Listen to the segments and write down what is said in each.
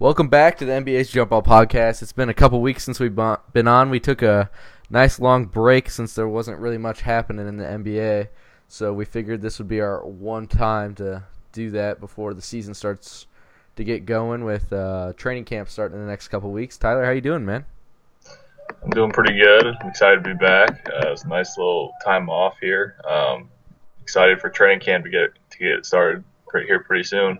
Welcome back to the NBA's Jump Ball Podcast. It's been a couple weeks since we've been on. We took a nice long break since there wasn't really much happening in the NBA. So we figured this would be our one time to do that before the season starts to get going with uh, training camp starting in the next couple weeks. Tyler, how you doing, man? I'm doing pretty good. I'm excited to be back. Uh, it's a nice little time off here. Um, excited for training camp to get to get started here pretty soon.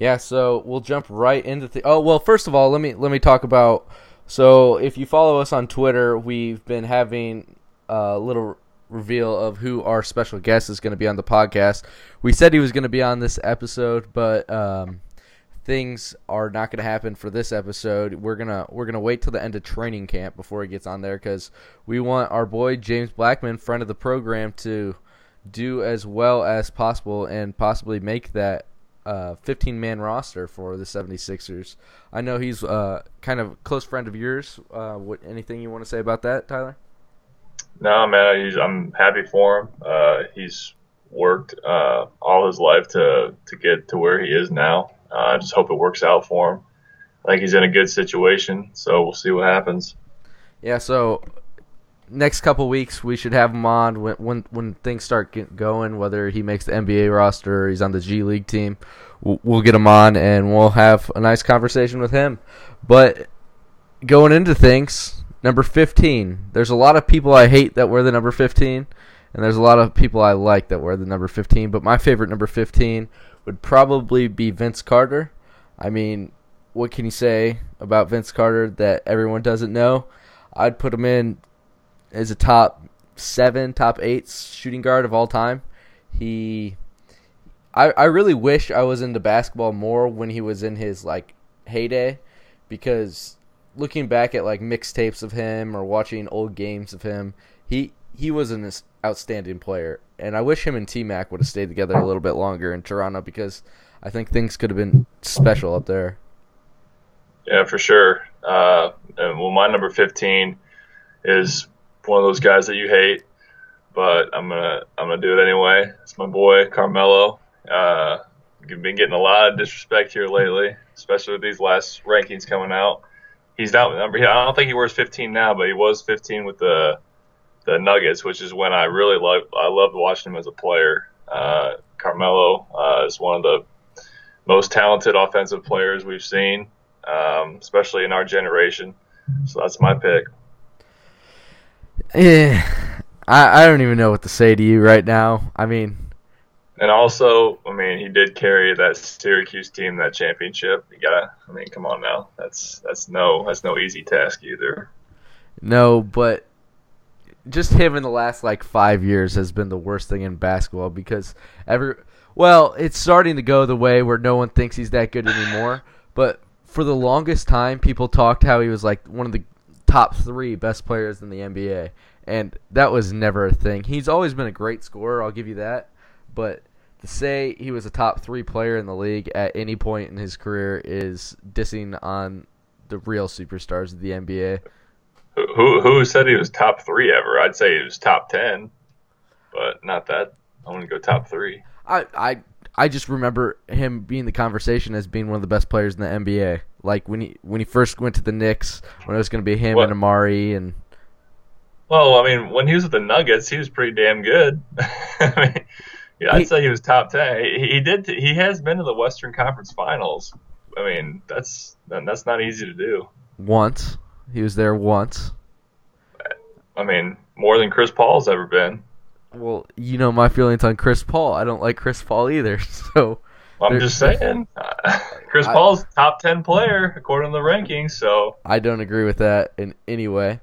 Yeah, so we'll jump right into the. Oh well, first of all, let me let me talk about. So if you follow us on Twitter, we've been having a little reveal of who our special guest is going to be on the podcast. We said he was going to be on this episode, but um, things are not going to happen for this episode. We're gonna we're gonna wait till the end of training camp before he gets on there because we want our boy James Blackman, friend of the program, to do as well as possible and possibly make that uh, 15 man roster for the 76ers. I know he's uh, kind of close friend of yours. Uh, what anything you want to say about that, Tyler? No, man, he's, I'm happy for him. Uh, he's worked uh, all his life to to get to where he is now. Uh, I just hope it works out for him. I think he's in a good situation, so we'll see what happens. Yeah, so next couple weeks we should have him on when when, when things start going. Whether he makes the NBA roster or he's on the G League team, we'll, we'll get him on and we'll have a nice conversation with him. But going into things, number fifteen. There's a lot of people I hate that wear the number fifteen, and there's a lot of people I like that wear the number fifteen. But my favorite number fifteen would probably be Vince Carter. I mean, what can you say about Vince Carter that everyone doesn't know? I'd put him in is a top seven, top eight shooting guard of all time. He, I, I really wish I was into basketball more when he was in his like heyday, because looking back at like mixtapes of him or watching old games of him, he he was an outstanding player, and I wish him and T Mac would have stayed together a little bit longer in Toronto because I think things could have been special up there. Yeah, for sure. Uh, well, my number fifteen is one of those guys that you hate, but I'm gonna I'm gonna do it anyway. It's my boy Carmelo. Uh, you've been getting a lot of disrespect here lately, especially with these last rankings coming out. He's not. I don't think he wears 15 now, but he was 15 with the the Nuggets, which is when I really loved I loved watching him as a player. Uh, Carmelo uh, is one of the most talented offensive players we've seen, um, especially in our generation. So that's my pick. Yeah, I I don't even know what to say to you right now. I mean, and also, I mean, he did carry that Syracuse team that championship. You gotta, I mean, come on now. That's that's no that's no easy task either. No, but just him in the last like five years has been the worst thing in basketball because every well, it's starting to go the way where no one thinks he's that good anymore. But for the longest time, people talked how he was like one of the top three best players in the NBA, and that was never a thing. He's always been a great scorer, I'll give you that, but to say he was a top three player in the league at any point in his career is dissing on the real superstars of the NBA. Who who said he was top three ever? I'd say he was top ten, but not that. I want to go top three. I I I just remember him being the conversation as being one of the best players in the NBA. Like when he when he first went to the Knicks, when it was going to be him what? and Amar'e and. Well, I mean, when he was with the Nuggets, he was pretty damn good. I mean, yeah, I'd he, say he was top ten. He, he did. He has been to the Western Conference Finals. I mean, that's that's not easy to do. Once he was there once. I mean, more than Chris Paul's ever been. Well, you know my feelings on Chris Paul. I don't like Chris Paul either. So I'm just saying, uh, Chris I, Paul's top ten player according to the rankings. So I don't agree with that in any way.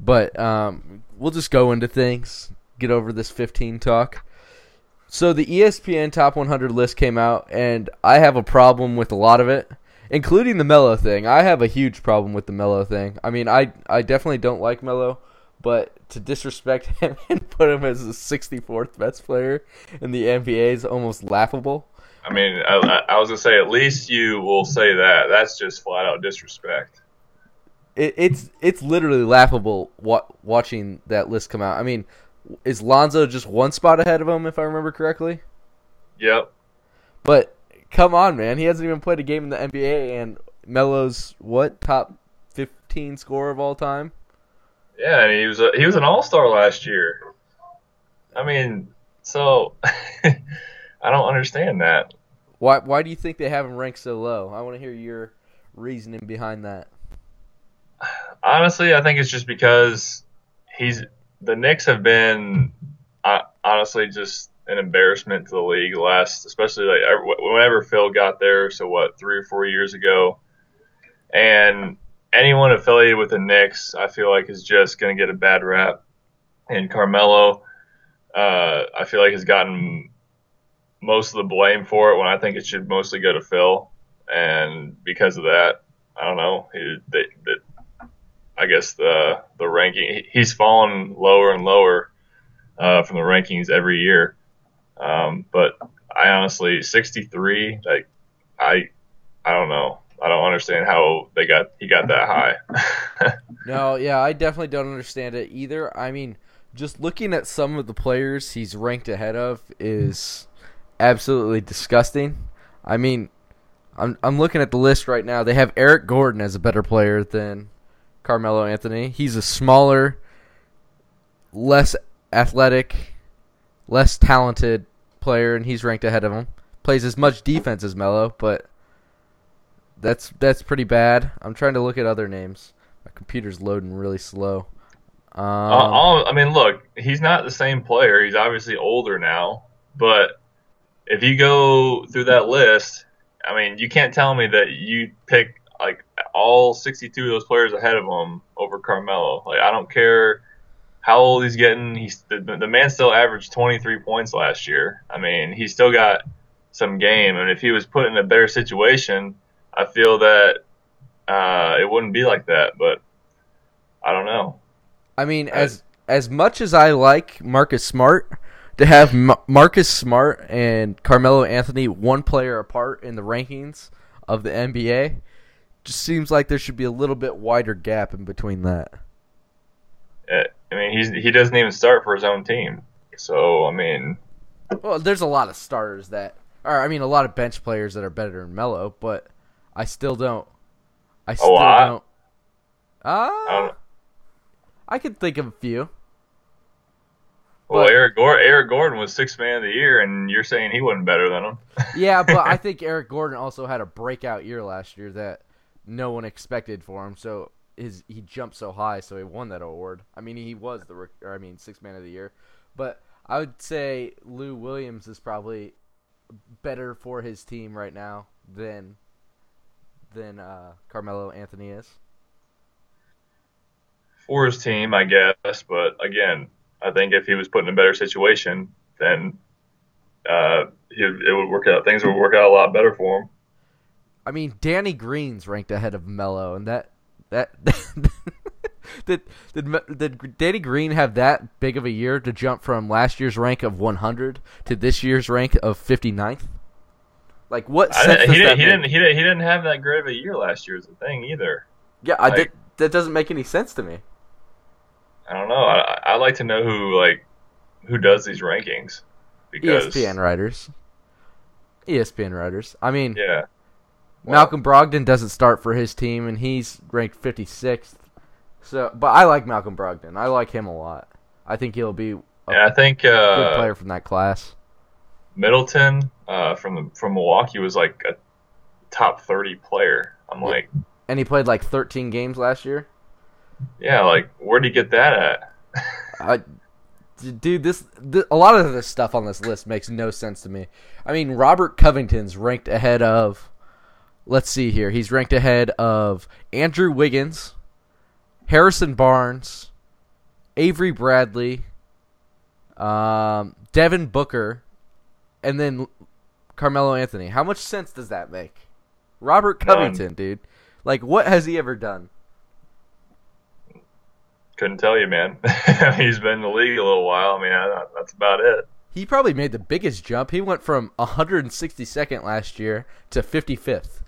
But um, we'll just go into things. Get over this 15 talk. So the ESPN Top 100 list came out, and I have a problem with a lot of it, including the Melo thing. I have a huge problem with the Melo thing. I mean, I I definitely don't like Melo, but to disrespect him and put him as the 64th best player in the NBA is almost laughable. I mean, I, I, was gonna say at least you will say that. That's just flat out disrespect. It, it's it's literally laughable wa- watching that list come out. I mean, is Lonzo just one spot ahead of him if I remember correctly? Yep. But come on, man, he hasn't even played a game in the NBA, and Melo's what top fifteen scorer of all time. Yeah, and he was a, he was an All Star last year. I mean, so I don't understand that. Why why do you think they have him ranked so low? I want to hear your reasoning behind that. Honestly, I think it's just because he's the Knicks have been uh, honestly just an embarrassment to the league last, especially like whenever Phil got there. So what, three or four years ago, and anyone affiliated with the Knicks, I feel like is just going to get a bad rap. And Carmelo, uh, I feel like has gotten most of the blame for it when I think it should mostly go to Phil. And because of that, I don't know. He, they, they, I guess the the ranking he's fallen lower and lower uh, from the rankings every year. Um, but I honestly 63 like I I don't know. I don't understand how they got he got that high. no, yeah, I definitely don't understand it either. I mean, just looking at some of the players he's ranked ahead of is absolutely disgusting. I mean, I'm I'm looking at the list right now. They have Eric Gordon as a better player than Carmelo Anthony. He's a smaller, less athletic, less talented player, and he's ranked ahead of him. Plays as much defense as Melo, but that's that's pretty bad. I'm trying to look at other names. My computer's loading really slow. Um, uh, I mean, look, he's not the same player. He's obviously older now, but if you go through that list, I mean, you can't tell me that you pick like all 62 of those players ahead of him over Carmelo. Like, I don't care how old he's getting. He's the, the man still averaged 23 points last year. I mean, he's still got some game, and if he was put in a better situation I feel that uh, it wouldn't be like that, but I don't know. I mean, I, as as much as I like Marcus Smart, to have Marcus Smart and Carmelo Anthony one player apart in the rankings of the NBA, just seems like there should be a little bit wider gap in between that. I mean, he's he doesn't even start for his own team, so I mean, well, there's a lot of starters that, or I mean, a lot of bench players that are better than Melo, but I still don't. I still don't. Ah, uh, I could think of a few. Well, but, Eric Gordon, Eric Gordon was six man of the year, and you're saying he wasn't better than him. yeah, but I think Eric Gordon also had a breakout year last year that no one expected for him. So his he jumped so high, so he won that award. I mean, he was the or I mean six man of the year, but I would say Lou Williams is probably better for his team right now than than uh, Carmelo Anthony is? For his team, I guess. But again, I think if he was put in a better situation, then uh, it would work out. Things would work out a lot better for him. I mean, Danny Green's ranked ahead of Melo, and that that did, did did Danny Green have that big of a year to jump from last year's rank of 100 to this year's rank of 59th? Like what sense does he, didn't, he didn't, he didn't. He didn't have that great of a year last year. Is the thing either. Yeah, like, I did. That doesn't make any sense to me. I don't know. I I like to know who like who does these rankings. Because, ESPN writers. ESPN writers. I mean, yeah. Well, Malcolm Brogdon doesn't start for his team, and he's ranked 56th. So, but I like Malcolm Brogdon. I like him a lot. I think he'll be. A yeah, I think uh, good player from that class. Middleton uh, from from Milwaukee was like a top thirty player. I'm yeah. like, and he played like 13 games last year. Yeah, like where'd he get that at? I, dude, this, this a lot of this stuff on this list makes no sense to me. I mean, Robert Covington's ranked ahead of. Let's see here. He's ranked ahead of Andrew Wiggins, Harrison Barnes, Avery Bradley, um, Devin Booker, and then Carmelo Anthony. How much sense does that make? Robert Covington, None. dude. Like, what has he ever done? Couldn't tell you, man. He's been in the league a little while. I mean, that's about it. He probably made the biggest jump. He went from 162nd last year to 55th.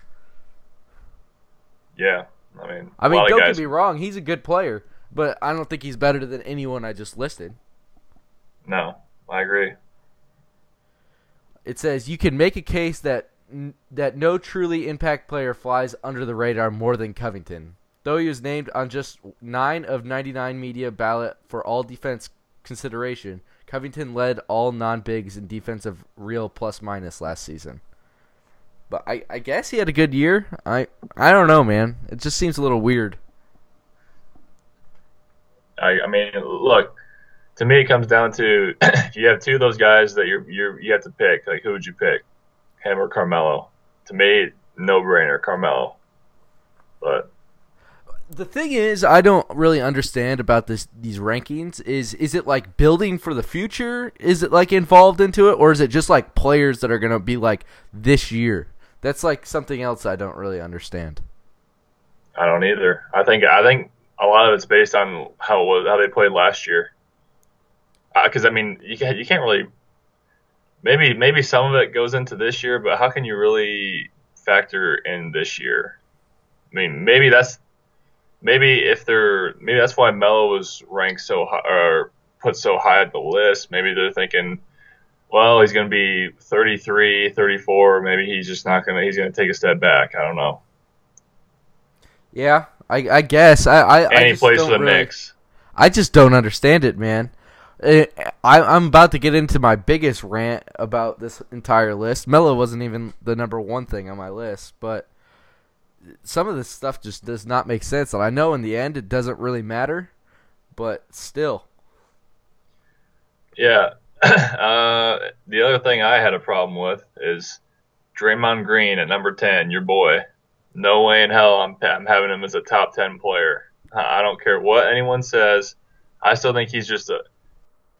Yeah, I mean, I mean, don't guys... get me wrong. He's a good player, but I don't think he's better than anyone I just listed. No, I agree it says you can make a case that that no truly impact player flies under the radar more than Covington. Though he was named on just 9 of 99 media ballot for all defense consideration, Covington led all non-bigs in defensive real plus minus last season. But I, I guess he had a good year. I I don't know, man. It just seems a little weird. I, I mean, look, to me, it comes down to if you have two of those guys that you're you you have to pick. Like, who would you pick, him or Carmelo? To me, no brainer, Carmelo. But the thing is, I don't really understand about this these rankings. Is is it like building for the future? Is it like involved into it, or is it just like players that are gonna be like this year? That's like something else I don't really understand. I don't either. I think I think a lot of it's based on how how they played last year. Because uh, I mean, you can't you can't really. Maybe maybe some of it goes into this year, but how can you really factor in this year? I mean, maybe that's maybe if they're maybe that's why Melo was ranked so high or put so high at the list. Maybe they're thinking, well, he's going to be 33, 34. Maybe he's just not going to. He's going to take a step back. I don't know. Yeah, I, I guess I I, and I he plays for the really, Knicks. I just don't understand it, man. It, I, I'm about to get into my biggest rant about this entire list. Melo wasn't even the number one thing on my list, but some of this stuff just does not make sense. And I know in the end it doesn't really matter, but still. Yeah. Uh, the other thing I had a problem with is Draymond Green at number 10, your boy. No way in hell I'm, I'm having him as a top 10 player. I don't care what anyone says. I still think he's just a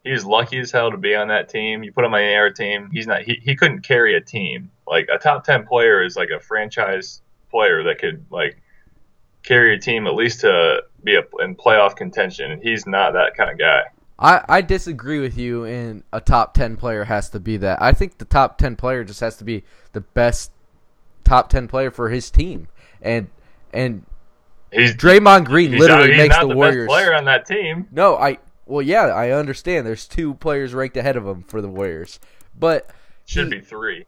he's lucky as hell to be on that team. You put him on any other team, he's not he, he couldn't carry a team. Like a top 10 player is like a franchise player that could like carry a team at least to be a, in playoff contention. And he's not that kind of guy. I, I disagree with you in a top 10 player has to be that. I think the top 10 player just has to be the best top 10 player for his team. And and he's Draymond Green he's literally not, makes the, the Warriors player on that team. No, I well yeah, I understand there's two players ranked ahead of him for the Warriors. But should he, be 3.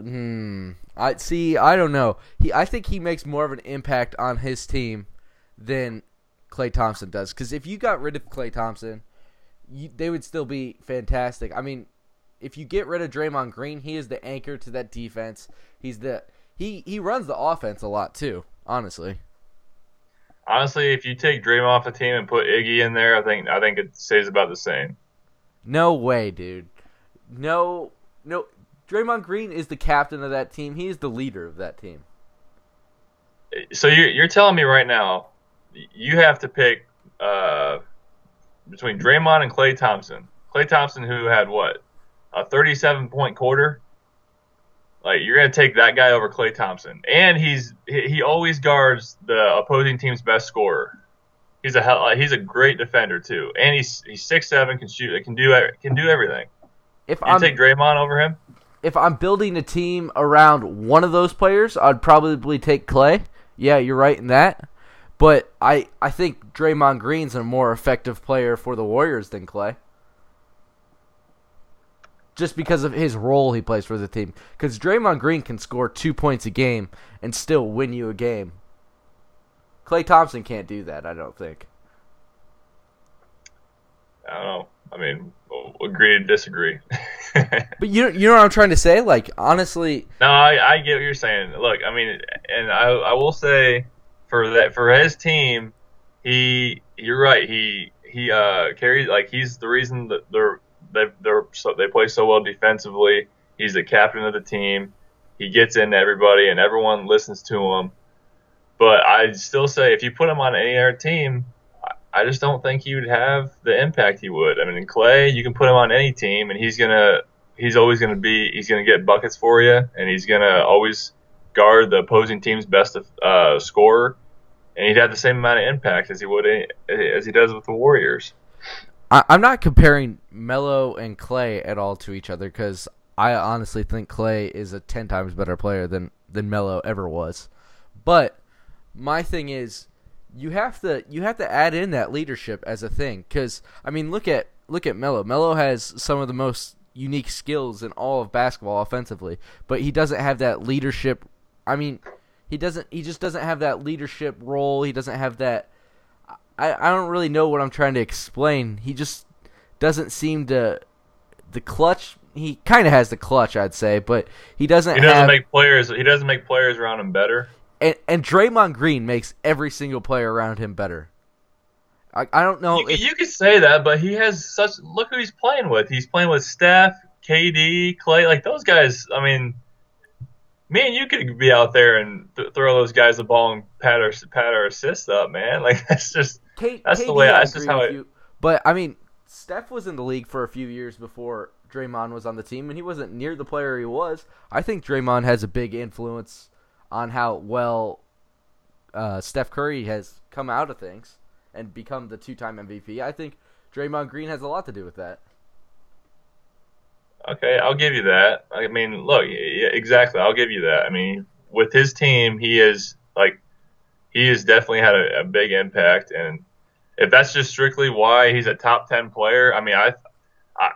Hmm. I see. I don't know. He. I think he makes more of an impact on his team than Klay Thompson does. Because if you got rid of Klay Thompson, you, they would still be fantastic. I mean, if you get rid of Draymond Green, he is the anchor to that defense. He's the he he runs the offense a lot too. Honestly. Honestly, if you take Draymond off the team and put Iggy in there, I think I think it stays about the same. No way, dude. No, no. Draymond Green is the captain of that team. He is the leader of that team. So you're, you're telling me right now, you have to pick uh, between Draymond and Klay Thompson. Klay Thompson, who had what a 37 point quarter. Like you're gonna take that guy over Klay Thompson, and he's he always guards the opposing team's best scorer. He's a hell, he's a great defender too, and he's he's six seven, can shoot, can do can do everything. If I take Draymond over him, if I'm building a team around one of those players, I'd probably take Klay. Yeah, you're right in that. But I, I think Draymond Green's a more effective player for the Warriors than Klay. Just because of his role he plays for the team. Because Draymond Green can score two points a game and still win you a game. Klay Thompson can't do that, I don't think. I don't know. I mean, agree to disagree. but you you know what I'm trying to say? Like honestly, no, I, I get what you're saying. Look, I mean, and I I will say for that for his team, he you're right. He he uh carries like he's the reason that they're they they're so they play so well defensively. He's the captain of the team. He gets into everybody and everyone listens to him. But I'd still say if you put him on any other team, I just don't think he would have the impact he would. I mean, Klay, you can put him on any team, and he's gonna he's always gonna be he's gonna get buckets for you, and he's gonna always guard the opposing team's best uh, scorer, and he'd have the same amount of impact as he would as he does with the Warriors. I'm not comparing Melo and Klay at all to each other because I honestly think Klay is a ten times better player than than Melo ever was. But my thing is you have to you have to add in that leadership as a thing because I mean look at look at Melo. Melo has some of the most unique skills in all of basketball offensively, but he doesn't have that leadership. I mean, he doesn't. He just doesn't have that leadership role. He doesn't have that. I I don't really know what I'm trying to explain. He just doesn't seem to. The clutch. He kind of has the clutch, I'd say, but he doesn't. He doesn't have, make players. He doesn't make players around him better. And and Draymond Green makes every single player around him better. I, I don't know You, if you could say that, but he has such. Look who he's playing with. He's playing with Steph, KD, Klay. Like those guys. I mean, me and you could be out there and th- throw those guys the ball and pat our pat our assists up, man. Like that's just. K- That's the way- I that's just how it- you. But I mean, Steph was in the league for a few years before Draymond was on the team, and he wasn't near the player he was. I think Draymond has a big influence on how well uh, Steph Curry has come out of things and become the two-time MVP. I think Draymond Green has a lot to do with that. Okay, I'll give you that. I mean, look, yeah, exactly. I'll give you that. I mean, with his team, he is like, he has definitely had a, a big impact. And if that's just strictly why he's a top ten player, I mean, I, I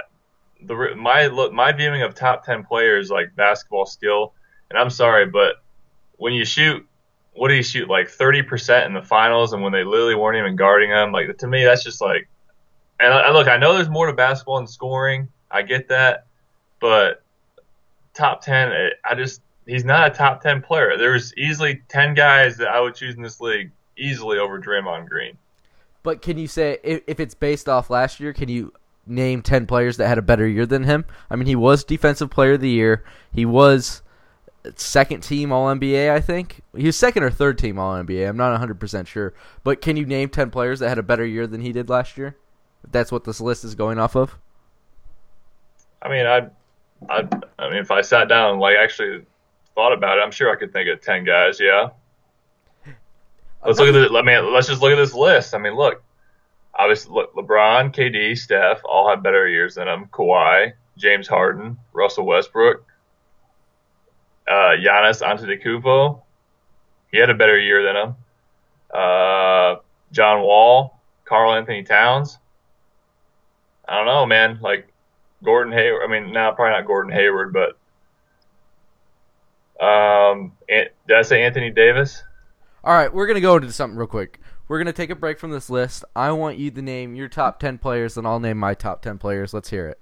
the my look my viewing of top ten players like basketball skill. And I'm sorry, but when you shoot, what do you shoot like thirty percent in the finals, and when they literally weren't even guarding him, like to me, that's just like. And I, look, I know there's more to basketball and scoring. I get that but top 10 eh, i just he's not a top 10 player there's easily 10 guys that i would choose in this league easily over Draymond Green But can you say if, if it's based off last year? Can you name ten players that had a better year than him? I mean, he was Defensive Player of the Year. He was second team All NBA. I think he was second or third team All NBA. I'm not 100 percent sure. But can you name ten players that had a better year than he did last year? If that's what this list is going off of. i mean i i i mean if i sat down and like actually thought about it i'm sure i could think of 10 guys yeah let's look at the let me let's just look at this list i mean look obviously look, lebron kd steph all had better years than him Kawhi, james harden russell westbrook uh, Giannis Antetokounmpo, he had a better year than him. Uh, John Wall, Karl-Anthony Towns. I don't know, man. Like Gordon Hayward. I mean, now probably not Gordon Hayward, but um, did I say Anthony Davis? All right, we're gonna go into something real quick. We're gonna take a break from this list. I want you to name your top ten players, and I'll name my top ten players. Let's hear it.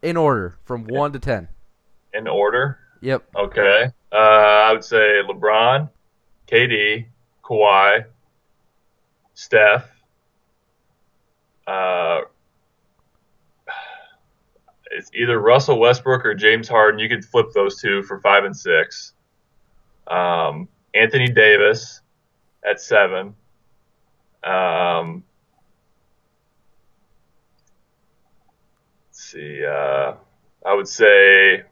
In order, from one to ten. In order. Yep. Okay. Uh, I would say LeBron, KD, Kawhi, Steph. Uh, it's either Russell Westbrook or James Harden. You could flip those two for five and six. Um, Anthony Davis at seven. Um, let's see. Uh, I would say.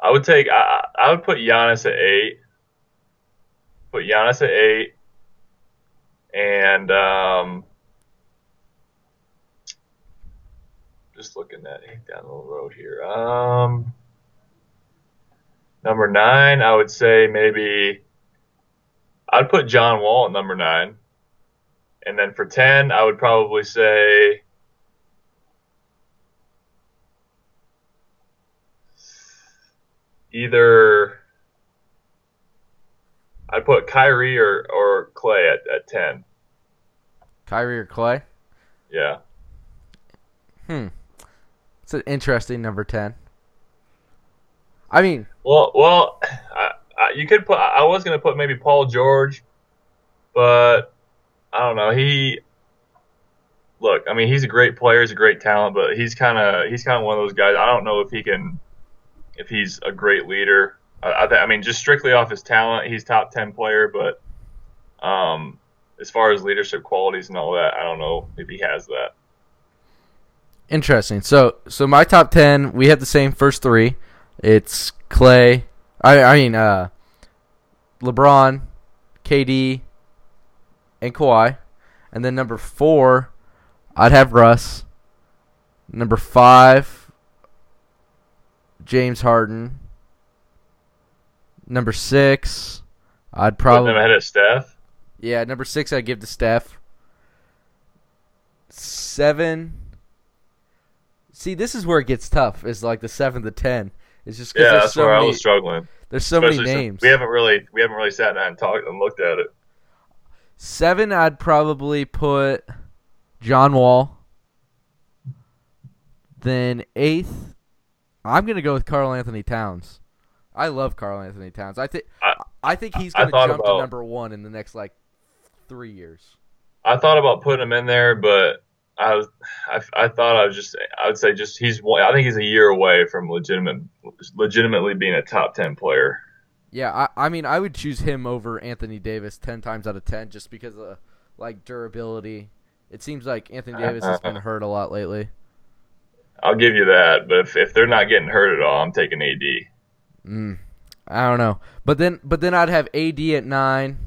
I would take. I, I would put Giannis at eight. Put Giannis at eight, and um, just looking at it down the road here. Um, number nine, I would say maybe. I'd put John Wall at number nine, and then for ten, I would probably say. Either I'd put Kyrie or, or Klay at, at 10. Kyrie or Klay? Yeah. Hmm. It's an interesting number ten. I mean, Well, well, I, I, you could put. I was gonna put maybe Paul George, but I don't know. He look. I mean, he's a great player. He's a great talent, but he's kind of he's kind of one of those guys. I don't know if he can, if he's a great leader. I, I, I mean, just strictly off his talent, he's top ten player, but um, as far as leadership qualities and all that, I don't know if he has that. interesting. So, so my top ten, we have the same first three. It's Clay. I, I mean, uh, LeBron, KD, and Kawhi, and then number four, I'd have Russ. Number five, James Harden. Number six, I'd probably him ahead of Steph. yeah. Number six, I'd give to Steph. seven. See, this is where it gets tough. Is like the seven to ten. It's just Yeah, that's so where I was struggling. there's so many Especially since names. We haven't really we haven't really sat down and talked and looked at it. Seven, I'd probably put John Wall. Then eighth, I'm gonna go with Karl-Anthony Towns. I love Karl-Anthony Towns. I think I- think he's gonna jump to number one in the next like three years. I thought about putting him in there, but I was I, I thought I was just I would say just he's one- I think he's a year away from legitimate legitimately being a top ten player. Yeah, I, I mean, I would choose him over Anthony Davis ten times out of ten, just because of like durability. It seems like Anthony Davis has been hurt a lot lately. I'll give you that, but if, if they're not getting hurt at all, I'm taking AD. Mm, I don't know, but then but then I'd have AD at nine,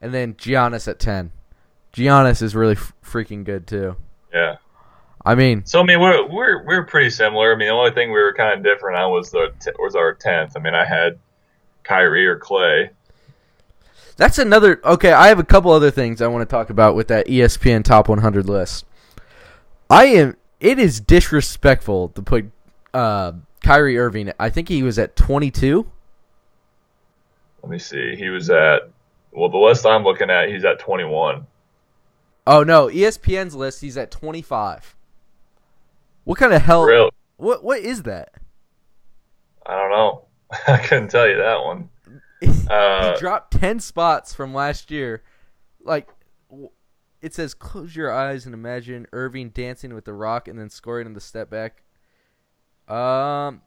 and then Giannis at ten. Giannis is really f- freaking good too. Yeah. I mean, So I mean, we're we're we're pretty similar. I mean, the only thing we were kind of different on was the t- was our tenth. I mean, I had Kyrie or Klay. that's another. Okay, I have a couple other things I want to talk about with that ESPN Top 100 list. I am. It is disrespectful to put uh, Kyrie Irving. I think he was at 22. Let me see. He was at well, the list I'm looking at, he's at 21. Oh no, ESPN's list. He's at 25. What kind of hell? Real? What what is that? I don't know. I couldn't tell you that one. Uh, he dropped 10 spots from last year. Like, it says, close your eyes and imagine Irving dancing with the rock and then scoring in the step back. Um,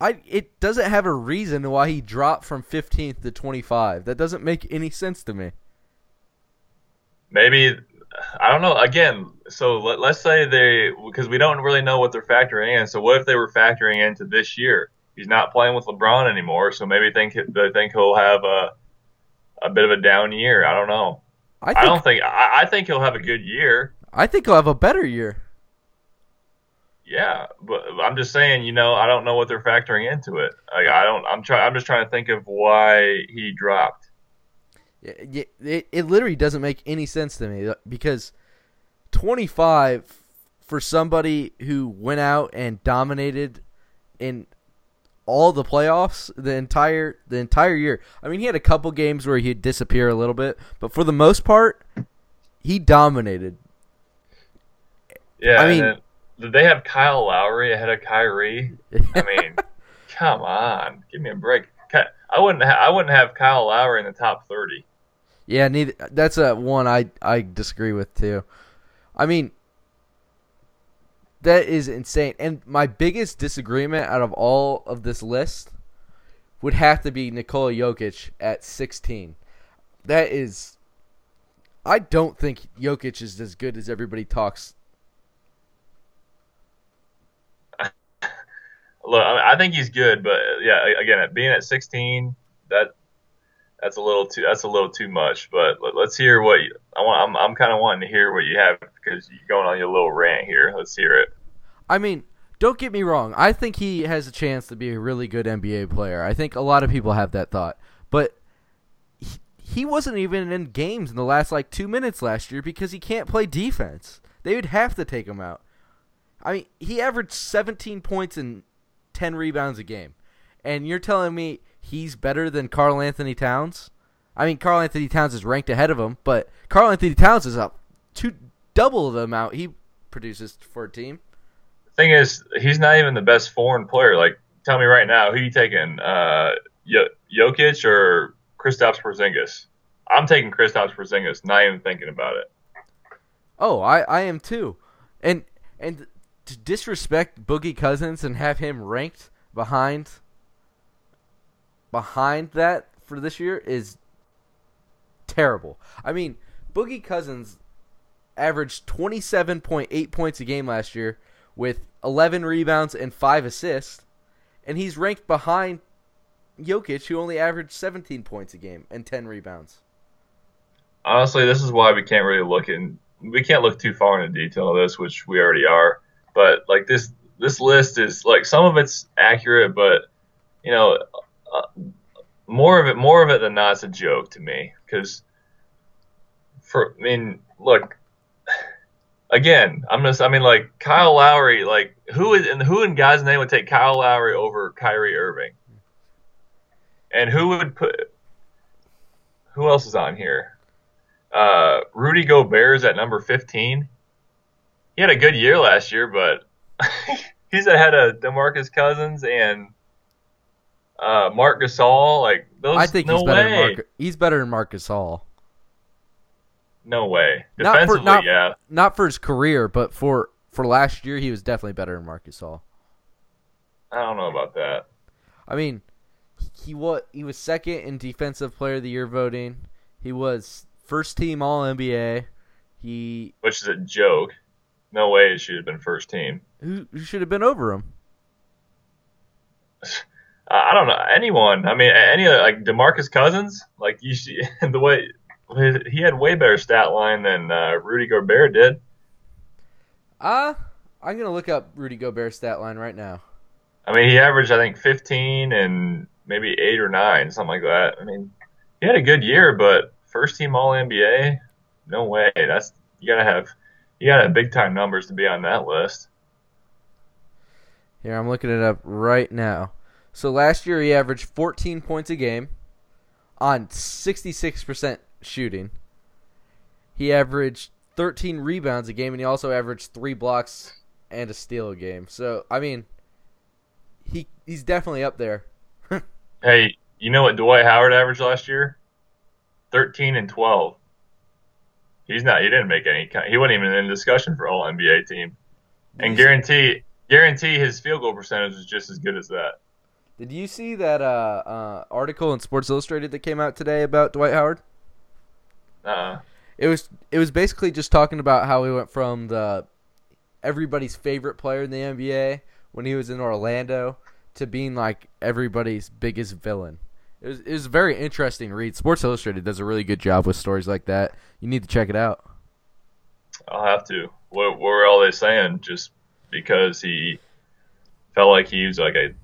I it doesn't have a reason why he dropped from 15th to 25. That doesn't make any sense to me. maybe I don't know. Again, so let, let's say they because we don't really know what they're factoring in. So what if they were factoring into this year? He's not playing with LeBron anymore, so maybe think they think he'll have a a bit of a down year. I don't know. I I don't think I, I think he'll have a good year. I think he'll have a better year. Yeah, but I'm just saying, you know, I don't know what they're factoring into it. Like, I don't. I'm trying. I'm just trying to think of why he dropped. It, it, it literally doesn't make any sense to me uh, because 25 for somebody who went out and dominated in all the playoffs the entire the entire year. I mean, he had a couple games where he'd disappear a little bit, but for the most part, he dominated. Yeah, I mean, did they have Kyle Lowry ahead of Kyrie? I mean, come on, give me a break. I wouldn't. Ha- I wouldn't have Kyle Lowry in the top thirty. Yeah, neither. That's a one I I disagree with too. I mean, that is insane. And my biggest disagreement out of all of this list would have to be Nikola Jokic at 16. That is, I don't think Jokic is as good as everybody talks. Look, I, I think he's good, but yeah, again, being at sixteen, that that's a little too. That's a little too much. But let, us hear what you, I want. I'm, I'm kind of wanting to hear what you have because you're going on your little rant here. Let's hear it. I mean, don't get me wrong. I think he has a chance to be a really good NBA player. I think a lot of people have that thought. But he, wasn't even in games in the last like 2 minutes last year because he can't play defense. They would have to take him out. I mean, he averaged 17 points and 10 rebounds a game. And you're telling me he's better than Karl-Anthony Towns? I mean, Karl-Anthony Towns is ranked ahead of him, but Karl-Anthony Towns is up two double the amount he produces for a team. Thing is, he's not even the best foreign player. Like, tell me right now, who you taking? Uh, Jokic or Kristaps Porzingis? I'm taking Kristaps Porzingis. Not even thinking about it. Oh, I, I am too. And and to disrespect Boogie Cousins and have him ranked behind behind that for this year is terrible. I mean, Boogie Cousins averaged 27.8 points a game last year with 11 rebounds and 5 assists, and he's ranked behind Jokic who only averaged 17 points a game and 10 rebounds. honestly, this is why we can't really look in. We can't look too far into detail of this, which we already are. But like this, this list is like some of it's accurate, but you know, uh, more of it, more of it than not, is a joke to me. Because for I mean, look, again, I'm just I mean like Kyle Lowry, like who is and who in God's name would take Kyle Lowry over Kyrie Irving? And who would put who else is on here? Uh, Rudy Gobert is at number 15. He had a good year last year, but he's ahead of DeMarcus Cousins and uh, Marc Gasol. Like those, I think no he's better. way. Than Marc, he's better than Marc Gasol. No way. Not for- Defensively, not- yeah. Not for his career, but for for last year, he was definitely better than Marc Gasol. I don't know about that. I mean, he was he was second in defensive player of the year voting. He was first team All NBA. He Which is a joke. No way it should have been first team. who, who should have been over him. I don't know anyone. I mean, any of like Demarcus Cousins. Like you see the way he had way better stat line than uh, Rudy Gobert did. Uh I'm gonna look up Rudy Gobert's stat line right now. I mean, he averaged I think 15 and maybe eight or nine, something like that. I mean, he had a good year, but first team All NBA, no way. That's you gotta have you gotta have big time numbers to be on that list. Here, I'm looking it up right now. So last year he averaged 14 points a game on 66% shooting. He averaged 13 rebounds a game, and he also averaged three blocks and a steal a game. So I mean, he he's definitely up there. Hey, you know what Dwight Howard averaged last year? 13 and 12. He's not. He didn't make any. He wasn't even in discussion for All NBA team. And Did you see- guarantee guarantee his field goal percentage is just as good as that. Did you see that uh, uh, article in Sports Illustrated that came out today about Dwight Howard? Uh, It was it was basically just talking about how he went from the everybody's favorite player in the NBA when he was in Orlando to being like everybody's biggest villain. It was it was a very interesting read. Sports Illustrated does a really good job with stories like that. You need to check it out. I'll have to. What, what were all they saying? Just because he felt like he was like a,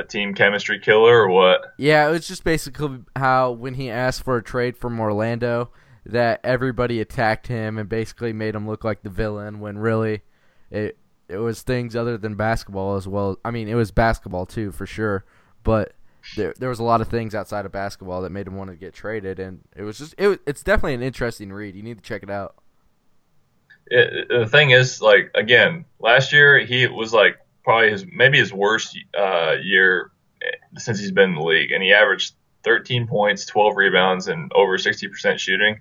a team chemistry killer or what? Yeah, it was just basically how when he asked for a trade from Orlando, that everybody attacked him and basically made him look like the villain when really it it was things other than basketball as well. I mean, it was basketball too for sure, but there there was a lot of things outside of basketball that made him want to get traded, and it was just it. It's definitely an interesting read. You need to check it out. It, the thing is, like again, last year he was like probably his maybe his worst uh, year since he's been in the league, and he averaged 13 points, 12 rebounds, and over 60% shooting.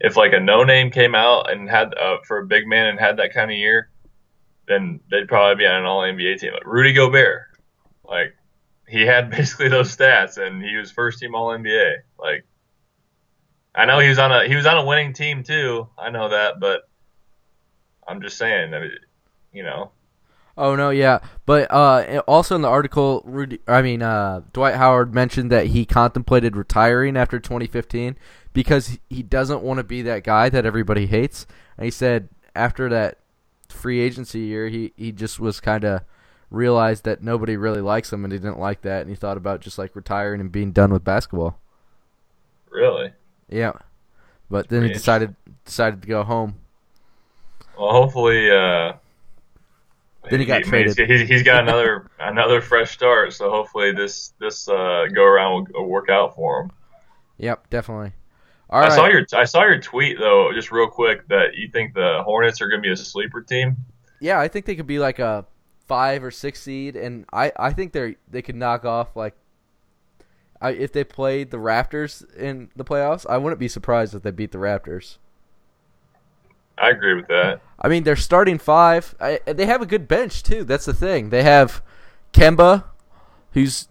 If like a no name came out and had uh, for a big man and had that kind of year, then they'd probably be on an All NBA team. Like Rudy Gobert, like he had basically those stats, and he was first team All NBA. Like I know he was on a he was on a winning team too. I know that, but I'm just saying, I mean, you know, Oh no, yeah, but uh, also in the article, Rudy, I mean, uh, Dwight Howard mentioned that he contemplated retiring after 2015 because he doesn't want to be that guy that everybody hates. And he said after that free agency year, he he just was kind of realized that nobody really likes him, and he didn't like that, and he thought about just like retiring and being done with basketball. really. Yeah, but then he decided decided to go home. Well, hopefully, uh, Then he got I mean, traded. He's, he's- he's got another another fresh start, so hopefully this this uh, go around will, will work out for him. Yep, definitely. All I right. saw your I saw your tweet though, just real quick, that you think the Hornets are going to be a sleeper team. Yeah, I think they could be like a five or six seed, and I, I think they they could knock off like, I if they played the Raptors in the playoffs, I wouldn't be surprised if they beat the Raptors. I agree with that. I mean, they're starting five. I, they have a good bench too. That's the thing. They have Kemba, who's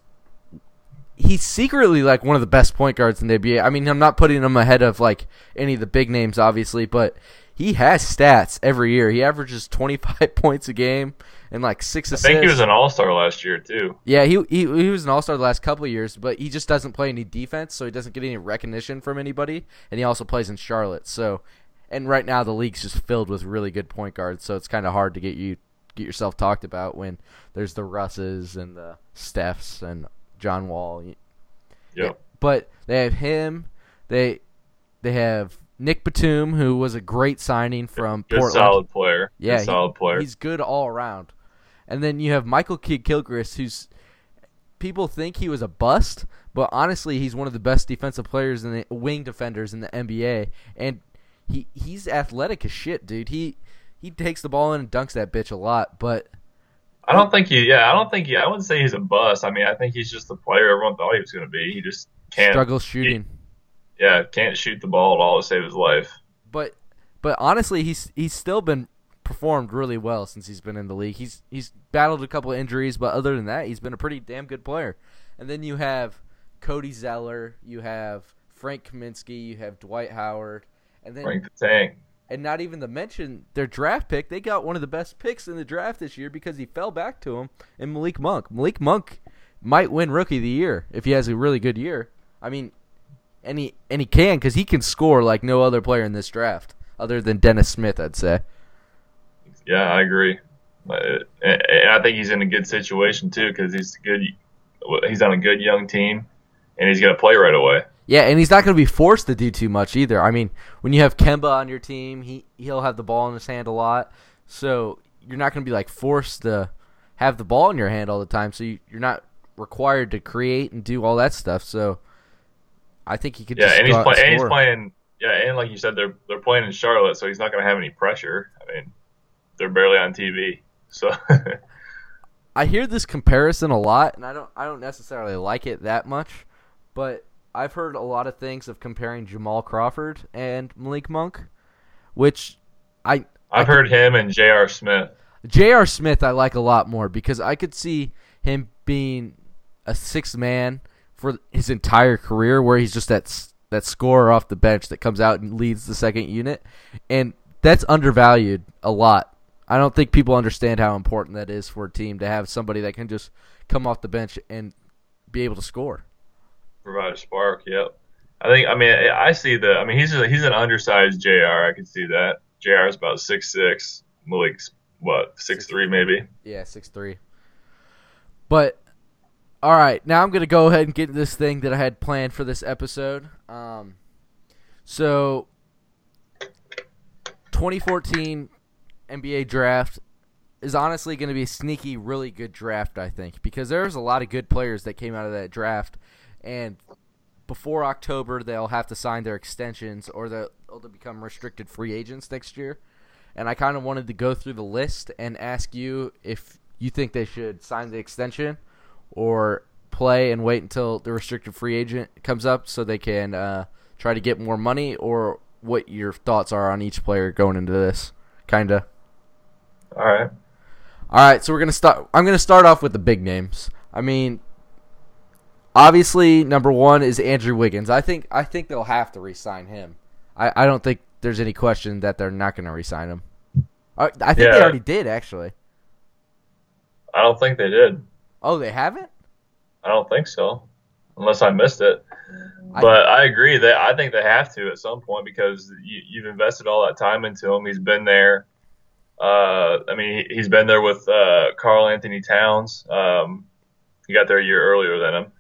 he's secretly like one of the best point guards in the NBA. I mean, I'm not putting him ahead of like any of the big names, obviously, but he has stats every year. He averages 25 points a game and like six assists. I think he was an All Star last year too. Yeah, he, he he was an all star the last couple of years, but he just doesn't play any defense, so he doesn't get any recognition from anybody. And he also plays in Charlotte, so and right now the league's just filled with really good point guards, so it's kind of hard to get you get yourself talked about when there's the Russes and the Stephs and John Wall. Yep. But they have him. They they have Nic Batum, who was a great signing from Good Portland. solid player. Yeah, Good he- solid player. He's good all around. And then you have Michael Kidd Gilchrist, who's people think he was a bust, but honestly, he's one of the best defensive players in the wing defenders in the NBA, and he he's athletic as shit, dude. He he takes the ball in and dunks that bitch a lot, but I don't think he. Yeah, I don't think he. I wouldn't say he's a bust. I mean, I think he's just the player everyone thought he was going to be. He just can't. struggles shooting. Yeah, can't shoot the ball at all to save his life. But but honestly, he's he's still been performed really well since he's been in the league. He's he's battled a couple of injuries, but other than that, he's been a pretty damn good player. And then you have Cody Zeller, you have Frank Kaminsky, you have Dwight Howard, and then Frank the Tank. and not even to mention their draft pick. They got one of the best picks in the draft this year because he fell back to him in Malik Monk. Malik Monk might win Rookie of the Year if he has a really good year. I mean, and he and he can because he can score like no other player in this draft, other than Dennis Smith, I'd say. Yeah, I agree. And and I think he's in a good situation too because he's good. He's on a good young team, and he's going to play right away. Yeah, and he's not going to be forced to do too much either. I mean, when you have Kemba on your team, he he'll have the ball in his hand a lot, so you're not going to be like forced to have the ball in your hand all the time. So you, you're not required to create and do all that stuff. So I think he could. Yeah, just and he's, play, and he's playing. Yeah, and like you said, they're they're playing in Charlotte, so he's not going to have any pressure. I mean, they're barely on TV, so I hear this comparison a lot, and I don't I don't necessarily like it that much, but I've heard a lot of things of comparing Jamal Crawford and Malik Monk, which I I've heard him and J.R. Smith. J.R. Smith I like a lot more because I could see him being a sixth man for his entire career, where he's just that that scorer off the bench that comes out and leads the second unit, and that's undervalued a lot. I don't think people understand how important that is for a team to have somebody that can just come off the bench and be able to score. Provide a spark. Yep. I think. I mean, I see the. I mean, he's a, he's an undersized Jr. I can see that. Jr. is about six six. Malik's what six three maybe. Yeah, six three. But all right, now I'm gonna go ahead and get this thing that I had planned for this episode. Um, so 2014 NBA draft is honestly going to be a sneaky, really good draft, I think, because there's a lot of good players that came out of that draft, and before October they'll have to sign their extensions or they'll, they'll become restricted free agents next year. And I kind of wanted to go through the list and ask you if you think they should sign the extension or play and wait until the restricted free agent comes up so they can uh, try to get more money, or what your thoughts are on each player going into this, kinda. All right. All right, so we're gonna start. I'm gonna start off with the big names. I mean, obviously, number one is Andrew Wiggins. I think I think they'll have to re-sign him. I, I don't think there's any question that they're not gonna re-sign him. I, I think they already did actually. I don't think they did. Oh, they haven't. I don't think so, unless I missed it. But I, agree that I think they have to at some point because you, you've invested all that time into him. He's been there. Uh, I mean, he, he's been there with uh, Karl-Anthony Towns. Um, he got there a year earlier than him,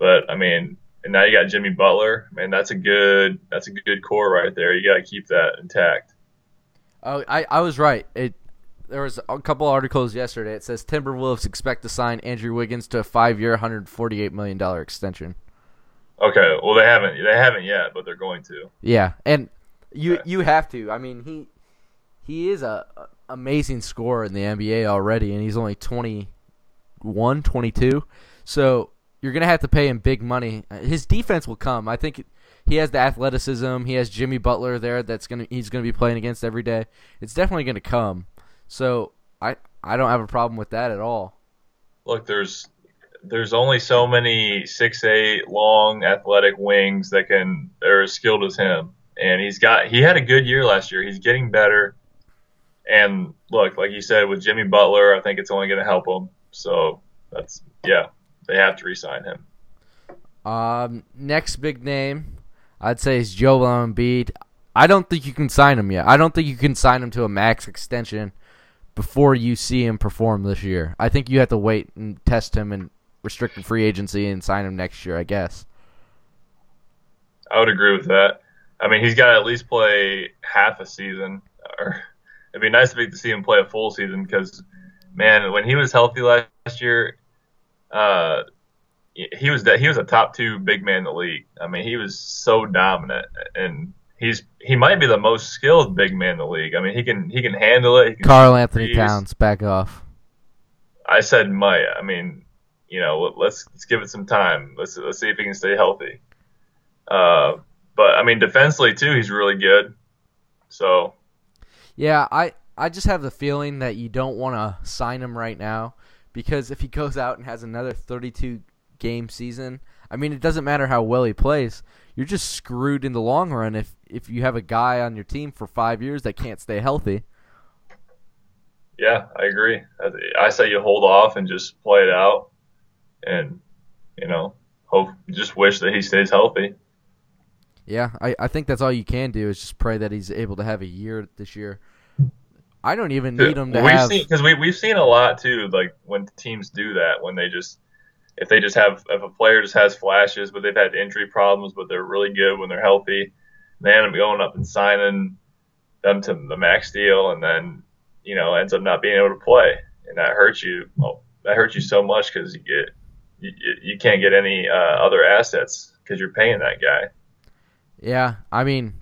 but I mean, and now you got Jimmy Butler. Man, that's a good that's a good core right there. You got to keep that intact. Oh, I, I was right. It there was a couple articles yesterday. It says Timberwolves expect to sign Andrew Wiggins to a five-year, 148 million dollar extension. Okay, well they haven't they haven't yet, but they're going to. Yeah, and you Okay. you have to. I mean, he he is a, a amazing scorer in the NBA already, and he's only 21, 22. So you're gonna have to pay him big money. His defense will come. I think he has the athleticism. He has Jimmy Butler there. That's gonna he's gonna be playing against every day. It's definitely gonna come. So I I don't have a problem with that at all. look, there's there's only so many six eight long athletic wings that can are as skilled as him, and he's got he had a good year last year. He's getting better, and look, like you said with Jimmy Butler, I think it's only going to help him. So that's yeah, they have to re-sign him. Um, next big name, I'd say is Joel Embiid. I don't think you can sign him yet. I don't think you can sign him to a max extension before you see him perform this year. I think you have to wait and test him in restricted free agency and sign him next year. I guess. I would agree with that. I mean, he's got to at least play half a season. Or it'd be nice to see him play a full season because, man, when he was healthy last year, uh, he was he was a top two big man in the league. I mean, he was so dominant, and he's he might be the most skilled big man in the league. I mean, he can he can handle it. Karl-Anthony Towns, back off. I said might. I mean, you know, let's let's give it some time. Let's let's see if he can stay healthy. Uh, but I mean, defensively too, he's really good. So. Yeah, I I just have the feeling that you don't want to sign him right now because if he goes out and has another 32 game season, I mean, it doesn't matter how well he plays. You're just screwed in the long run if if you have a guy on your team for five years that can't stay healthy. Yeah, I agree. I say you hold off and just play it out, and you know, hope just wish that he stays healthy. Yeah, I, I think that's all you can do is just pray that he's able to have a year this year. I don't even need them to we've have because we we've seen a lot too. Like when teams do that, when they just if they just have if a player just has flashes, but they've had injury problems, but they're really good when they're healthy, they end up going up and signing them to the max deal, and then you know ends up not being able to play, and that hurts you. Well, that hurts you so much because you get you, you can't get any uh, other assets because you're paying that guy. Yeah, I mean,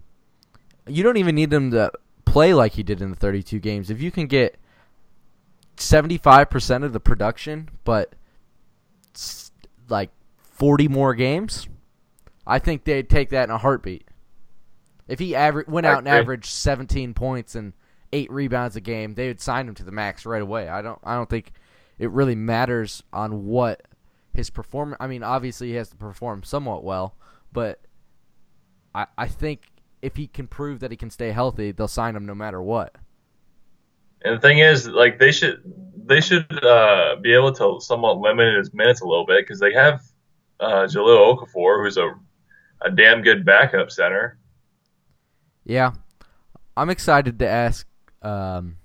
you don't even need them to play like he did in the 32 games. If you can get 75% of the production, but like 40 more games, I think they'd take that in a heartbeat. If he aver- went out and averaged 17 points and eight rebounds a game, they would sign him to the max right away. I don't. I don't think it really matters on what his performance. I mean, obviously he has to perform somewhat well, but I, I think if he can prove that he can stay healthy, they'll sign him no matter what. And the thing is, like they should they should uh, be able to somewhat limit his minutes a little bit because they have uh, Jahlil Okafor, who's a a damn good backup center. Yeah, I'm excited to ask um,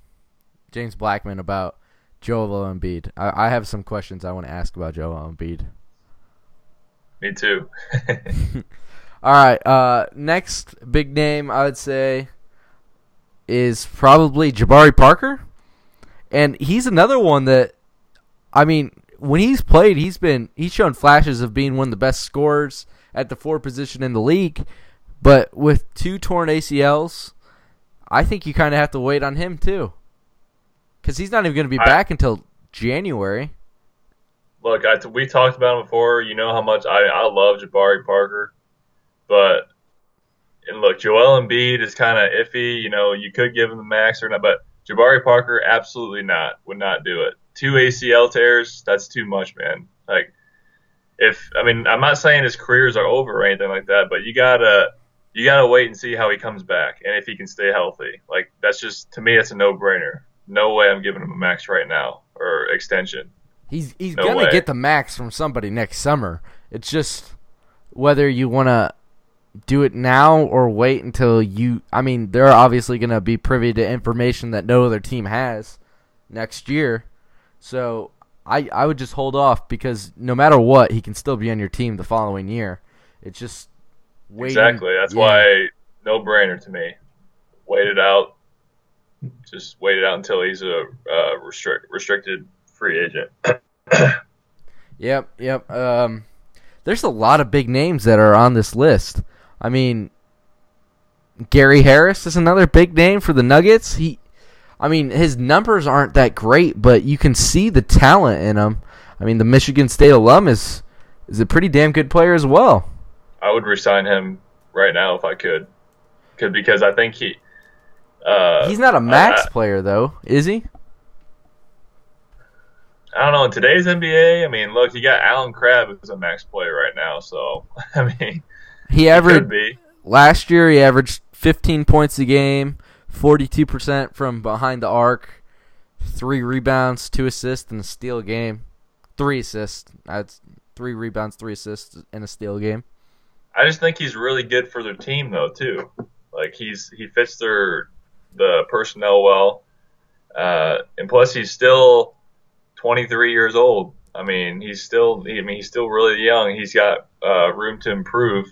James Blackman about Joel Embiid. I, I have some questions I want to ask about Joel Embiid. Me too. All right. Uh, next big name I would say is probably Jabari Parker, and he's another one that, I mean, when he's played, he's been he's shown flashes of being one of the best scorers at the four position in the league, but with two torn ACLs, I think you kind of have to wait on him too, because he's not even going to be I, back until January. Look, I, we talked about him before. You know how much I, I love Jabari Parker. But and look, Joel Embiid is kind of iffy. You know, you could give him the max or not, but Jabari Parker absolutely not would not do it. Two ACL tears, that's too much, man. Like, if I mean, I'm not saying his careers are over or anything like that, but you gotta you gotta wait and see how he comes back and if he can stay healthy. Like, that's just to me, it's a no brainer. No way I'm giving him a max right now or extension. He's he's no gonna way. get the max from somebody next summer. It's just whether you want to do it now or wait until you I mean they're obviously going to be privy to information that no other team has next year. So I I would just hold off because no matter what he can still be on your team the following year. It's just waiting. Exactly. That's yeah. why no brainer to me. Wait it out. Just wait it out until he's a uh, restrict, restricted free agent. yep, yep. Um there's a lot of big names that are on this list. I mean, Gary Harris is another big name for the Nuggets. He, I mean, his numbers aren't that great, but you can see the talent in him. I mean, the Michigan State alum is is a pretty damn good player as well. I would resign him right now if I could, Cause, because I think he. Uh, He's not a max player though, is he? I don't know. In today's NBA, I mean, look, you got Allen Crabbe who's a max player right now, so I mean, he averaged last year. He averaged 15 points a game, 42 percent from behind the arc, three rebounds, two assists, and a steal game. Three assists. That's three rebounds, three assists, and a steal game. I just think he's really good for their team though too. Like he's he fits their the personnel well, uh, and plus he's still 23 years old. I mean, he's still I mean he's still really young. He's got uh, room to improve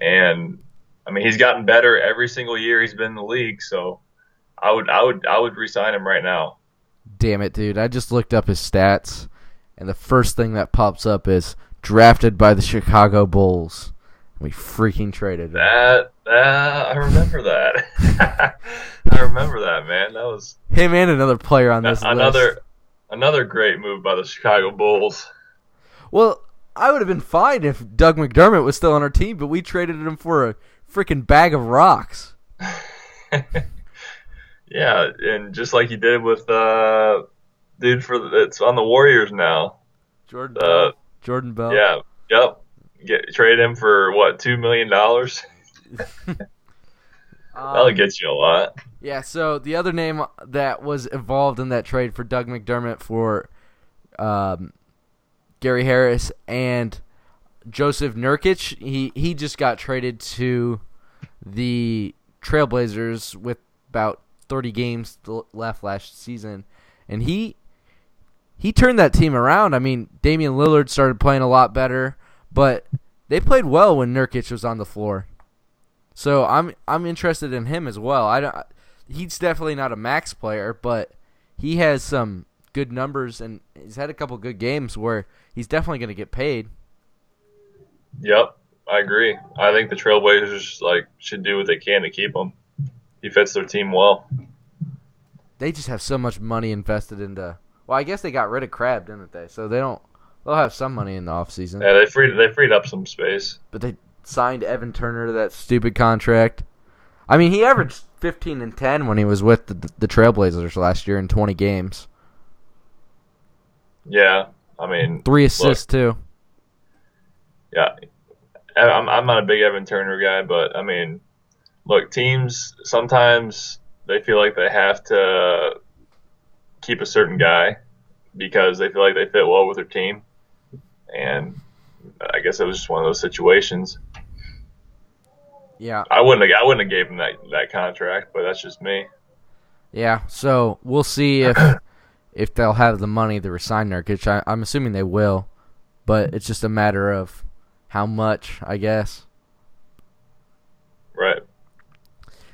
and I mean, he's gotten better every single year he's been in the league. So I would, I would, I would resign him right now. Damn it, dude! I just looked up his stats, and the first thing that pops up is drafted by the Chicago Bulls. We freaking traded him. That, that I remember that. I remember that, man. That was him and another player on this another list. another great move by the Chicago Bulls. Well, I would have been fine if Doug McDermott was still on our team, but we traded him for a freaking bag of rocks. yeah, and just like you did with uh, dude for the, it's on the Warriors now. Jordan uh, Bell. Jordan Bell. Yeah. Yep. Get trade him for what two million dollars. That'll um, get you a lot. Yeah. So the other name that was involved in that trade for Doug McDermott for um, Gary Harris and Jusuf Nurkic, he he just got traded to the Trailblazers with about 30 games left last season, and he he turned that team around. I mean, Damian Lillard started playing a lot better, but they played well when Nurkic was on the floor. So I'm I'm interested in him as well. I don't, he's definitely not a max player, but he has some good numbers and he's had a couple good games where he's definitely going to get paid. Yep, I agree. I think the Trailblazers like should do what they can to keep him. He fits their team well. They just have so much money invested into. Well, I guess they got rid of Crabbe, didn't they? So they don't. They'll have some money in the offseason. Yeah, they freed they freed up some space. But they signed Evan Turner to that stupid contract. I mean, he averaged 15 and 10 when he was with the, the Trailblazers last year in 20 games. Yeah, I mean, three assists look, too. Yeah, I'm I'm not a big Evan Turner guy, but I mean, look, teams sometimes they feel like they have to keep a certain guy because they feel like they fit well with their team, and I guess it was just one of those situations. Yeah, I wouldn't have, I wouldn't have gave him that that contract, but that's just me. Yeah, so we'll see if if they'll have the money to resign Nurkic. I, I'm assuming they will, but mm-hmm. it's just a matter of how much, I guess. Right.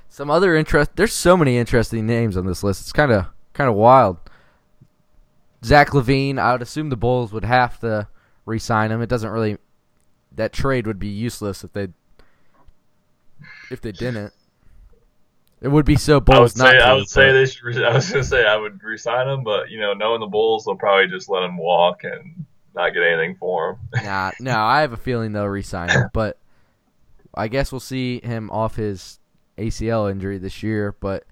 Some other interest. There's so many interesting names on this list. It's kind of kind of wild. Zach LaVine. I would assume the Bulls would have to re-sign him. It doesn't really. That trade would be useless if they if they didn't. It would be so Bulls I would not. Say, to, I would say they should. I was gonna say I would resign him, but you know, knowing the Bulls, they'll probably just let him walk and not get anything for him. nah, no, I have a feeling they'll resign him, but I guess we'll see him off his ACL injury this year. But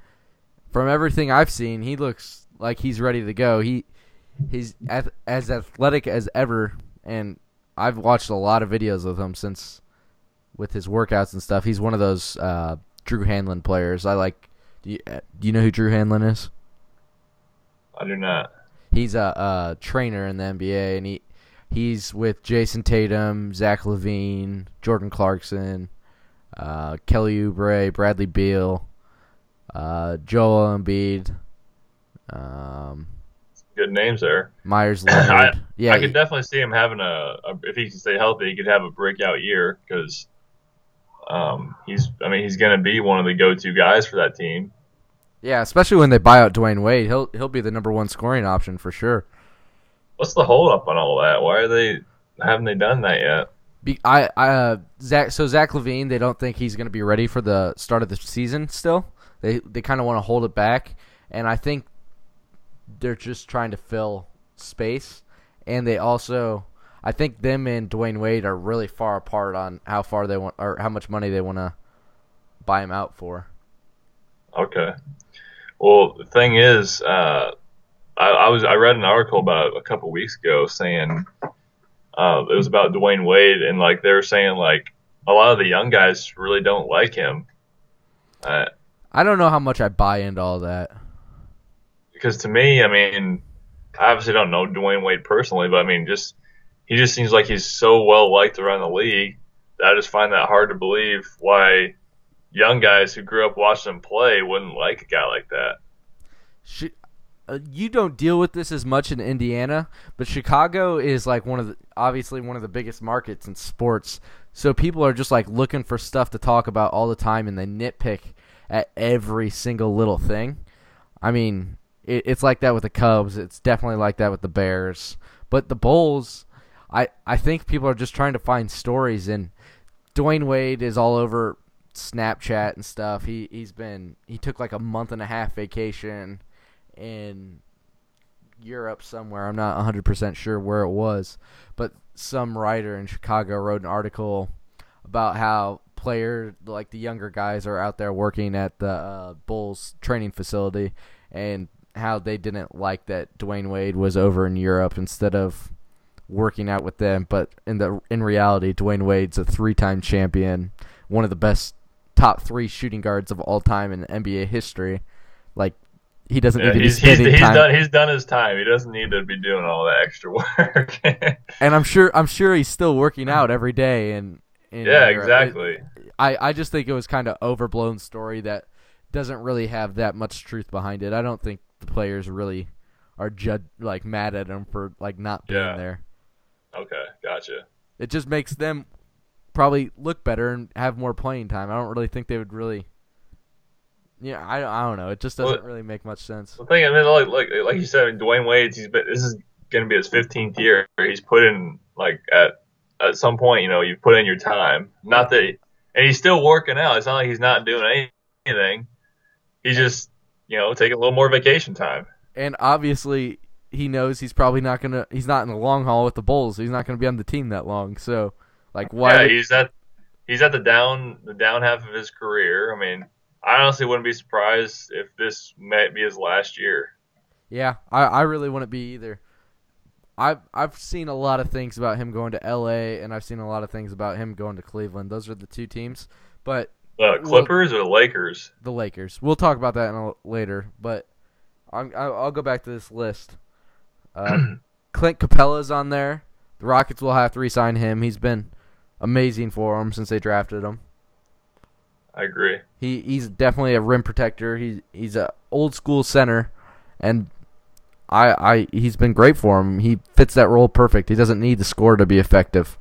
from everything I've seen, he looks like he's ready to go. He he's as athletic as ever, and I've watched a lot of videos of him since with his workouts and stuff. He's one of those uh, Drew Hanlen players. I like. Do you, do you know who Drew Hanlen is? I do not. He's a, a trainer in the NBA, and he he's with Jayson Tatum, Zach LaVine, Jordan Clarkson, uh, Kelly Oubre, Bradley Beal, uh, Joel Embiid. Um, Good names there. Meyers Leonard. I, yeah, I could definitely see him having a, a, if he can stay healthy, he could have a breakout year because um, he's I mean he's going to be one of the go-to guys for that team. Yeah, especially when they buy out Dwyane Wade, he'll he'll be the number one scoring option for sure. What's the hold up on all that? Why are they haven't they done that yet? Be, I I uh, Zach so Zach LaVine, they don't think he's going to be ready for the start of the season still. They they kind of want to hold it back, and I think they're just trying to fill space, and they also I think them and Dwyane Wade are really far apart on how far they want or how much money they want to buy him out for. Okay. Well, the thing is, uh, I, I, was I read an article about a couple weeks ago saying uh, it was about Dwyane Wade and like they were saying like a lot of the young guys really don't like him. Uh, I don't know how much I buy into all that. Because to me, I mean, I obviously don't know Dwyane Wade personally, but I mean, just he just seems like he's so well liked around the league that I just find that hard to believe why young guys who grew up watching him play wouldn't like a guy like that. uh, you don't deal with this as much in Indiana, but Chicago is like one of the obviously one of the biggest markets in sports. So people are just like looking for stuff to talk about all the time, and they nitpick at every single little thing. I mean, it, it's like that with the Cubs. It's definitely like that with the Bears. But the Bulls, I I think people are just trying to find stories, and Dwyane Wade is all over Snapchat and stuff. He he's been he took like a month and a half vacation in Europe somewhere. I'm not 100% sure where it was, but some writer in Chicago wrote an article about how players like the younger guys are out there working at the uh, Bulls training facility and how they didn't like that Dwyane Wade was over in Europe instead of working out with them, but in the in reality Dwyane Wade's a three-time champion, one of the best top 3 shooting guards of all time in NBA history. Like he doesn't yeah, need to he's, be spending he's, done he's done his time. He doesn't need to be doing all that extra work. and I'm sure I'm sure he's still working out every day and yeah, exactly. I I just think it was kind of overblown story that doesn't really have that much truth behind it. I don't think the players really are jud like mad at him for like not being Yeah. there. Okay, gotcha. It just makes them probably look better and have more playing time. I don't really think they would really. Yeah, I, I don't know. It just doesn't Well- really make much sense. The thing, I mean, like like like you said, I mean, Dwyane Wade, he's been this is going to be his 15th year. He's put in like at at some point, you know, you've put in your time. Not that, and he's still working out. It's not like he's not doing anything. He's just you know taking a little more vacation time. And obviously, he knows he's probably not gonna. He's not in the long haul with the Bulls. He's not gonna be on the team that long. So, like, why? yeah, he's at he's at the down the down half of his career. I mean, I honestly wouldn't be surprised if this might be his last year. Yeah, I, I really wouldn't be either. I've I've seen a lot of things about him going to L.A. and I've seen a lot of things about him going to Cleveland. Those are the two teams, but The Clippers or the Lakers? the Lakers. We'll talk about that in a, later. But I'm, I'll go back to this list. Uh, Clint Capela's on there. The Rockets will have to re-sign him. He's been amazing for them since they drafted him. I agree. He he's definitely a rim protector. He's he's a old school center, and I I he's been great for him. He fits that role perfect. He doesn't need the score to be effective.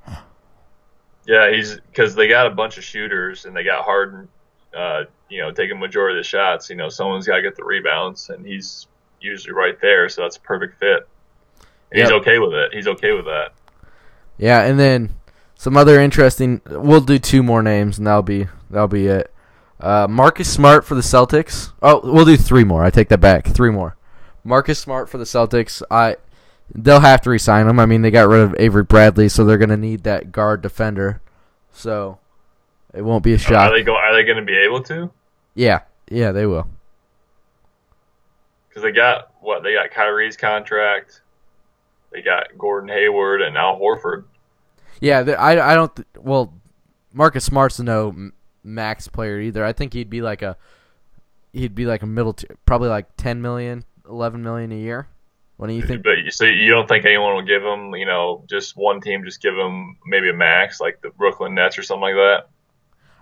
Yeah, he's because they got a bunch of shooters and they got Harden, uh, you know, taking majority of the shots. You know, someone's got to get the rebounds, and he's usually right there, so that's a perfect fit. And He's okay with it. He's okay with that. Yeah, and then some other interesting. We'll do two more names, and that'll be that'll be it. Uh, Marcus Smart for the Celtics. Oh, we'll do three more. I take that back. Three more. Marcus Smart for the Celtics. I they'll have to resign him. I mean, they got rid of Avery Bradley, so they're gonna need that guard defender. So it won't be a shock. Are they go? Are they going to be able to? Yeah, yeah, they will. Because they got what? They got Kyrie's contract. They got Gordon Hayward and Al Horford. Yeah, I, I don't. Th- well, Marcus Smart's no max player either. I think he'd be like a he'd be like a middle, t- probably like 10 million, 11 million a year. What do you think? But you so you don't think anyone will give him, you know, just one team just give him maybe a max like the Brooklyn Nets or something like that?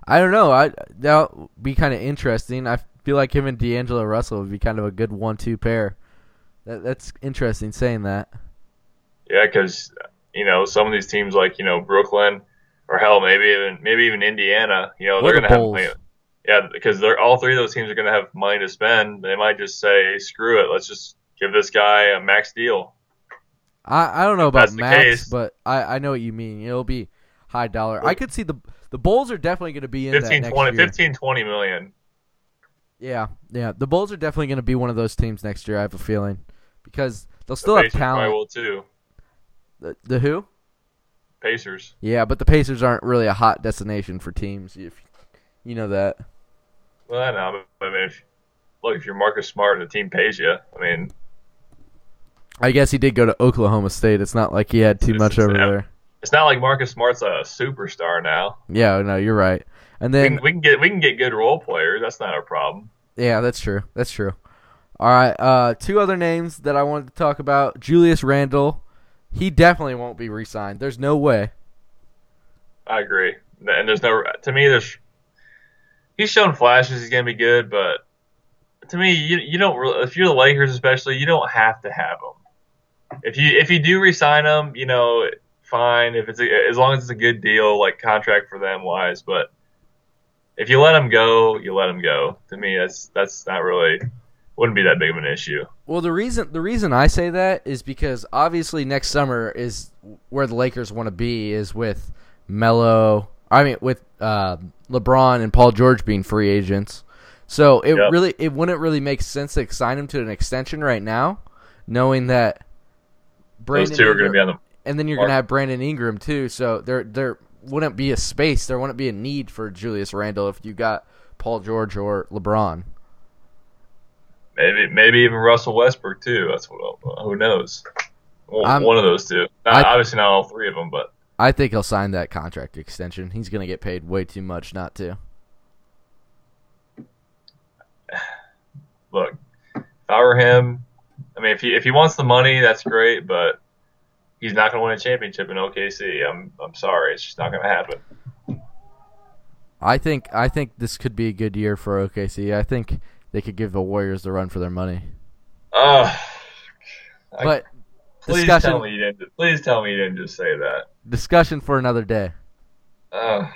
I don't know. I that would be kind of interesting. I feel like him and D'Angelo Russell would be kind of a good one-two pair. That, that's interesting saying that. Yeah, because you know some of these teams like you know Brooklyn or hell maybe even maybe even Indiana, you know Or they're the gonna have Bulls. money. Yeah, because they're all three of those teams are gonna have money to spend. They might just say, "Screw it, let's just give this guy a max deal." I, I don't know about the max, case- but I, I know what you mean. It'll be high dollar. I could see the the Bulls are definitely going to be in 15, that next 20, year. 15, 20 million. Yeah, yeah. The Bulls are definitely going to be one of those teams next year. I have a feeling because they'll The still have Pacers probably talent. will too. The, the who? Pacers. Yeah, but the Pacers aren't really a hot destination for teams. If you know that. Well, I know. But I mean, if, look, if you're Marcus Smart and the team pays you, I mean, I guess he did go to Oklahoma State. It's not like he had too much over yeah. there. it's not like Marcus Smart's a superstar now. Yeah, no, you're right. And We then can, we can get we can get good role players. That's not our problem. yeah, that's true. That's true. All right, uh, two other names that I wanted to talk about. Julius Randle. He definitely won't be re-signed. There's no way. I agree. And there's no to me. There's he's shown flashes. He's gonna be good, but to me, you, you don't really, if you're the Lakers especially, you don't have to have him. If you if you do resign him, you know, fine. If it's a, as long as it's a good deal, like contract for them wise, but if you let him go, you let him go. To me, that's that's not really wouldn't be that big of an issue. Well, the reason the reason I say that is because obviously next summer is where the Lakers want to be is with Melo. I mean, with uh, LeBron and Paul George being free agents. So it yep. really it wouldn't really make sense to sign him to an extension right now, knowing that Brandon those two are going to be on the and then you're going to have Brandon Ingram too. So there there wouldn't be a space, there wouldn't be a need for Julius Randle if you got Paul George or LeBron. Maybe maybe even Russell Westbrook too. That's what who knows. Well, one of those two. Not, I, obviously not all three of them, but I think he'll sign that contract extension. He's going to get paid way too much not to. Look, if I were him, I mean, if he if he wants the money, that's great, but he's not going to win a championship in OKC. I'm I'm sorry, it's just not going to happen. I think I think this could be a good year for OKC. I think they could give the Warriors the run for their money. But I, please tell me you didn't. Please tell me you didn't just say that. Discussion for another day. Uh,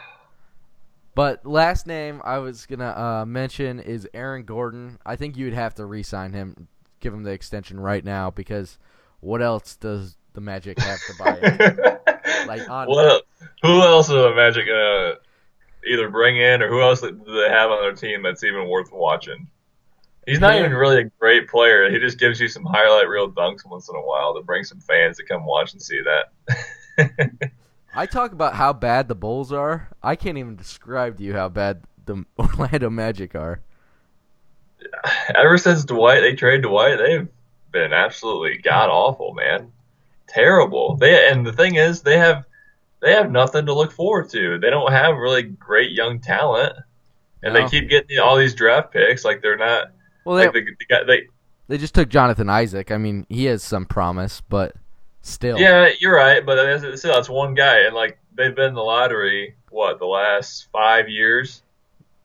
but last name I was gonna uh, mention is Aaron Gordon. I think you'd have to re-sign him, give him the extension right now because what else does the Magic have to buy? like on what? Who else is the Magic gonna either bring in, or who else do they have on their team that's even worth watching? He's not even really a great player. He just gives you some highlight reel dunks once in a while to bring some fans to come watch and see that. I talk about how bad the Bulls are. I can't even describe to you how bad the Orlando Magic are. Ever since Dwight, they traded Dwight, they've been absolutely god awful, man. Terrible. They and the thing is, they have they have nothing to look forward to. They don't have really great young talent, and no. they keep getting all these draft picks. Like they're not. Well, they, like the, the they they just took Jonathan Isaac. I mean, he has some promise, but still. Yeah, you're right, but that's, still that's one guy, and like they've been in the lottery what the last five years,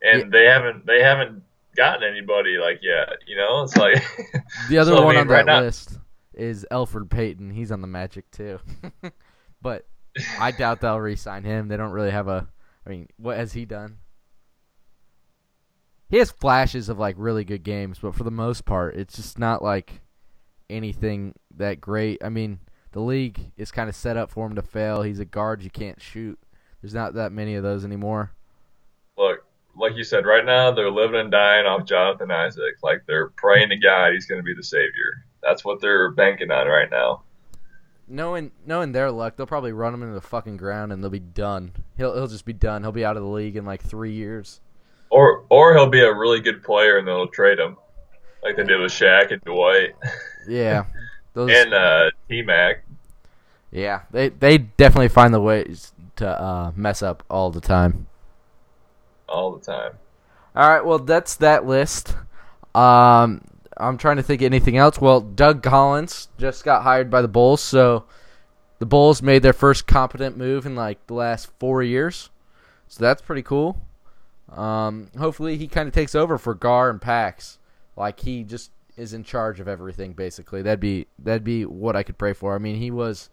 and yeah. they haven't they haven't gotten anybody like yet. You know, it's like the other so, one I mean, on right that now, list is Elfrid Payton. He's on the Magic too, but I doubt they'll re-sign him. They don't really have a. I mean, what has he done? He has flashes of like really good games, but for the most part, it's just not like anything that great. I mean, the league is kind of set up for him to fail. He's a guard you can't shoot. There's not that many of those anymore. Look, like you said, right now they're living and dying off Jonathan Isaac. Like they're praying to God he's going to be the savior. That's what they're banking on right now. Knowing knowing their luck, they'll probably run him into the fucking ground and they'll be done. He'll he'll just be done. He'll be out of the league in like three years. Or or he'll be a really good player and they'll trade him, like they did with Shaq and Dwight. Yeah, those... and uh, T Mac. Yeah, they they definitely find the ways to uh, mess up all the time. All the time. All right, well that's that list. Um, I'm trying to think of anything else. Well, Doug Collins just got hired by the Bulls, so the Bulls made their first competent move in like the last four years. So that's pretty cool. Um, hopefully he kind of takes over for Gar and Pax. Like he just is in charge of everything basically. That'd be that'd be what I could pray for. I mean, he was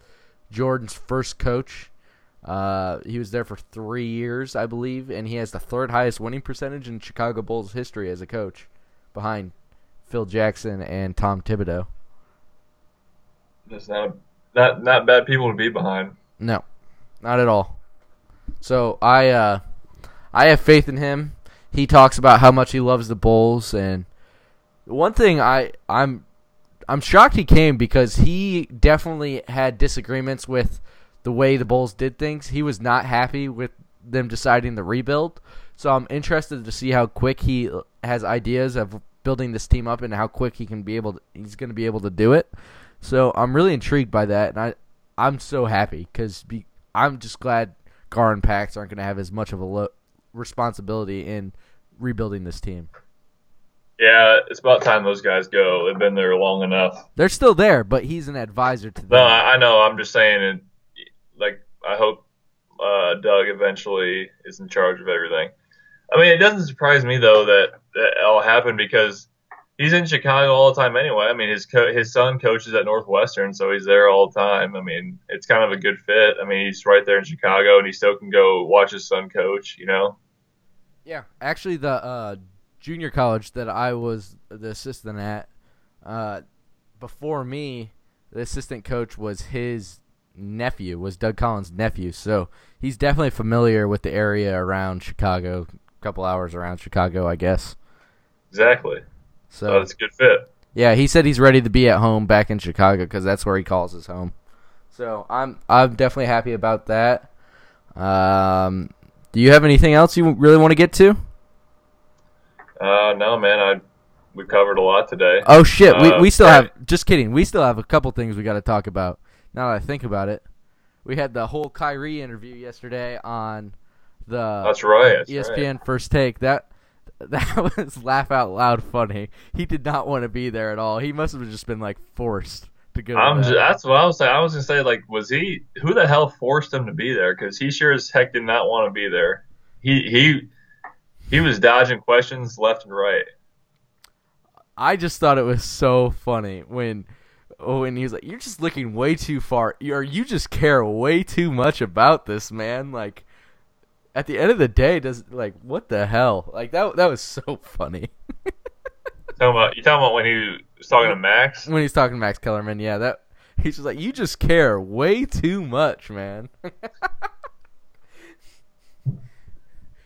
Jordan's first coach. Uh, he was there for three years, I believe, and he has the third highest winning percentage in Chicago Bulls history as a coach, behind Phil Jackson and Tom Thibodeau. That's not not not bad people to be behind. No, not at all. So I uh, I have faith in him. He talks about how much he loves the Bulls, and one thing I I'm I'm shocked he came because he definitely had disagreements with the way the Bulls did things. He was not happy with them deciding to rebuild. So I'm interested to see how quick he has ideas of building this team up and how quick he can be able to, he's going to be able to do it. So I'm really intrigued by that and I I'm so happy cuz I'm just glad Gar and Pax aren't going to have as much of a lo- responsibility in rebuilding this team. Yeah, it's about time those guys go. They've been there long enough. They're still there, but he's an advisor to them. No, I, know. I'm just saying, like, I hope uh, Doug eventually is in charge of everything. I mean, it doesn't surprise me though that that all happened because he's in Chicago all the time anyway. I mean, his co- his son coaches at Northwestern, so he's there all the time. I mean, it's kind of a good fit. I mean, he's right there in Chicago, and he still can go watch his son coach. You know. Yeah, actually, the uh, junior college that I was the assistant at, uh, before me, the assistant coach was his nephew, was Doug Collins' nephew. So he's definitely familiar with the area around Chicago, a couple hours around Chicago, I guess. Exactly. So So it's a good fit. yeah, he said he's ready to be at home back in Chicago because that's where he calls his home. So I'm I'm definitely happy about that. Um, do you have anything else you really want to get to? Uh, no, man, I we covered a lot today. Oh shit, we Uh, we still have just kidding. We still have a couple things we got to talk about. Now that I think about it, we had the whole Kyrie interview yesterday on the That's right. That's ESPN right. First Take. That that was laugh out loud funny. He did not want to be there at all. He must have just been like forced to go. to I'm that. just, that's what I was saying. I was gonna say, like, was he? Who the hell forced him to be there? Because he sure as heck did not want to be there. He he he was dodging questions left and right. I just thought it was so funny when when he was like, "You're just looking way too far. Or you just care way too much about this, man." Like at the end of the day, does like what the hell? Like that that was so funny Talking about you talking about when he was talking to Max? when he's talking to Max Kellerman. Yeah, that he's just like, "You just care way too much, man."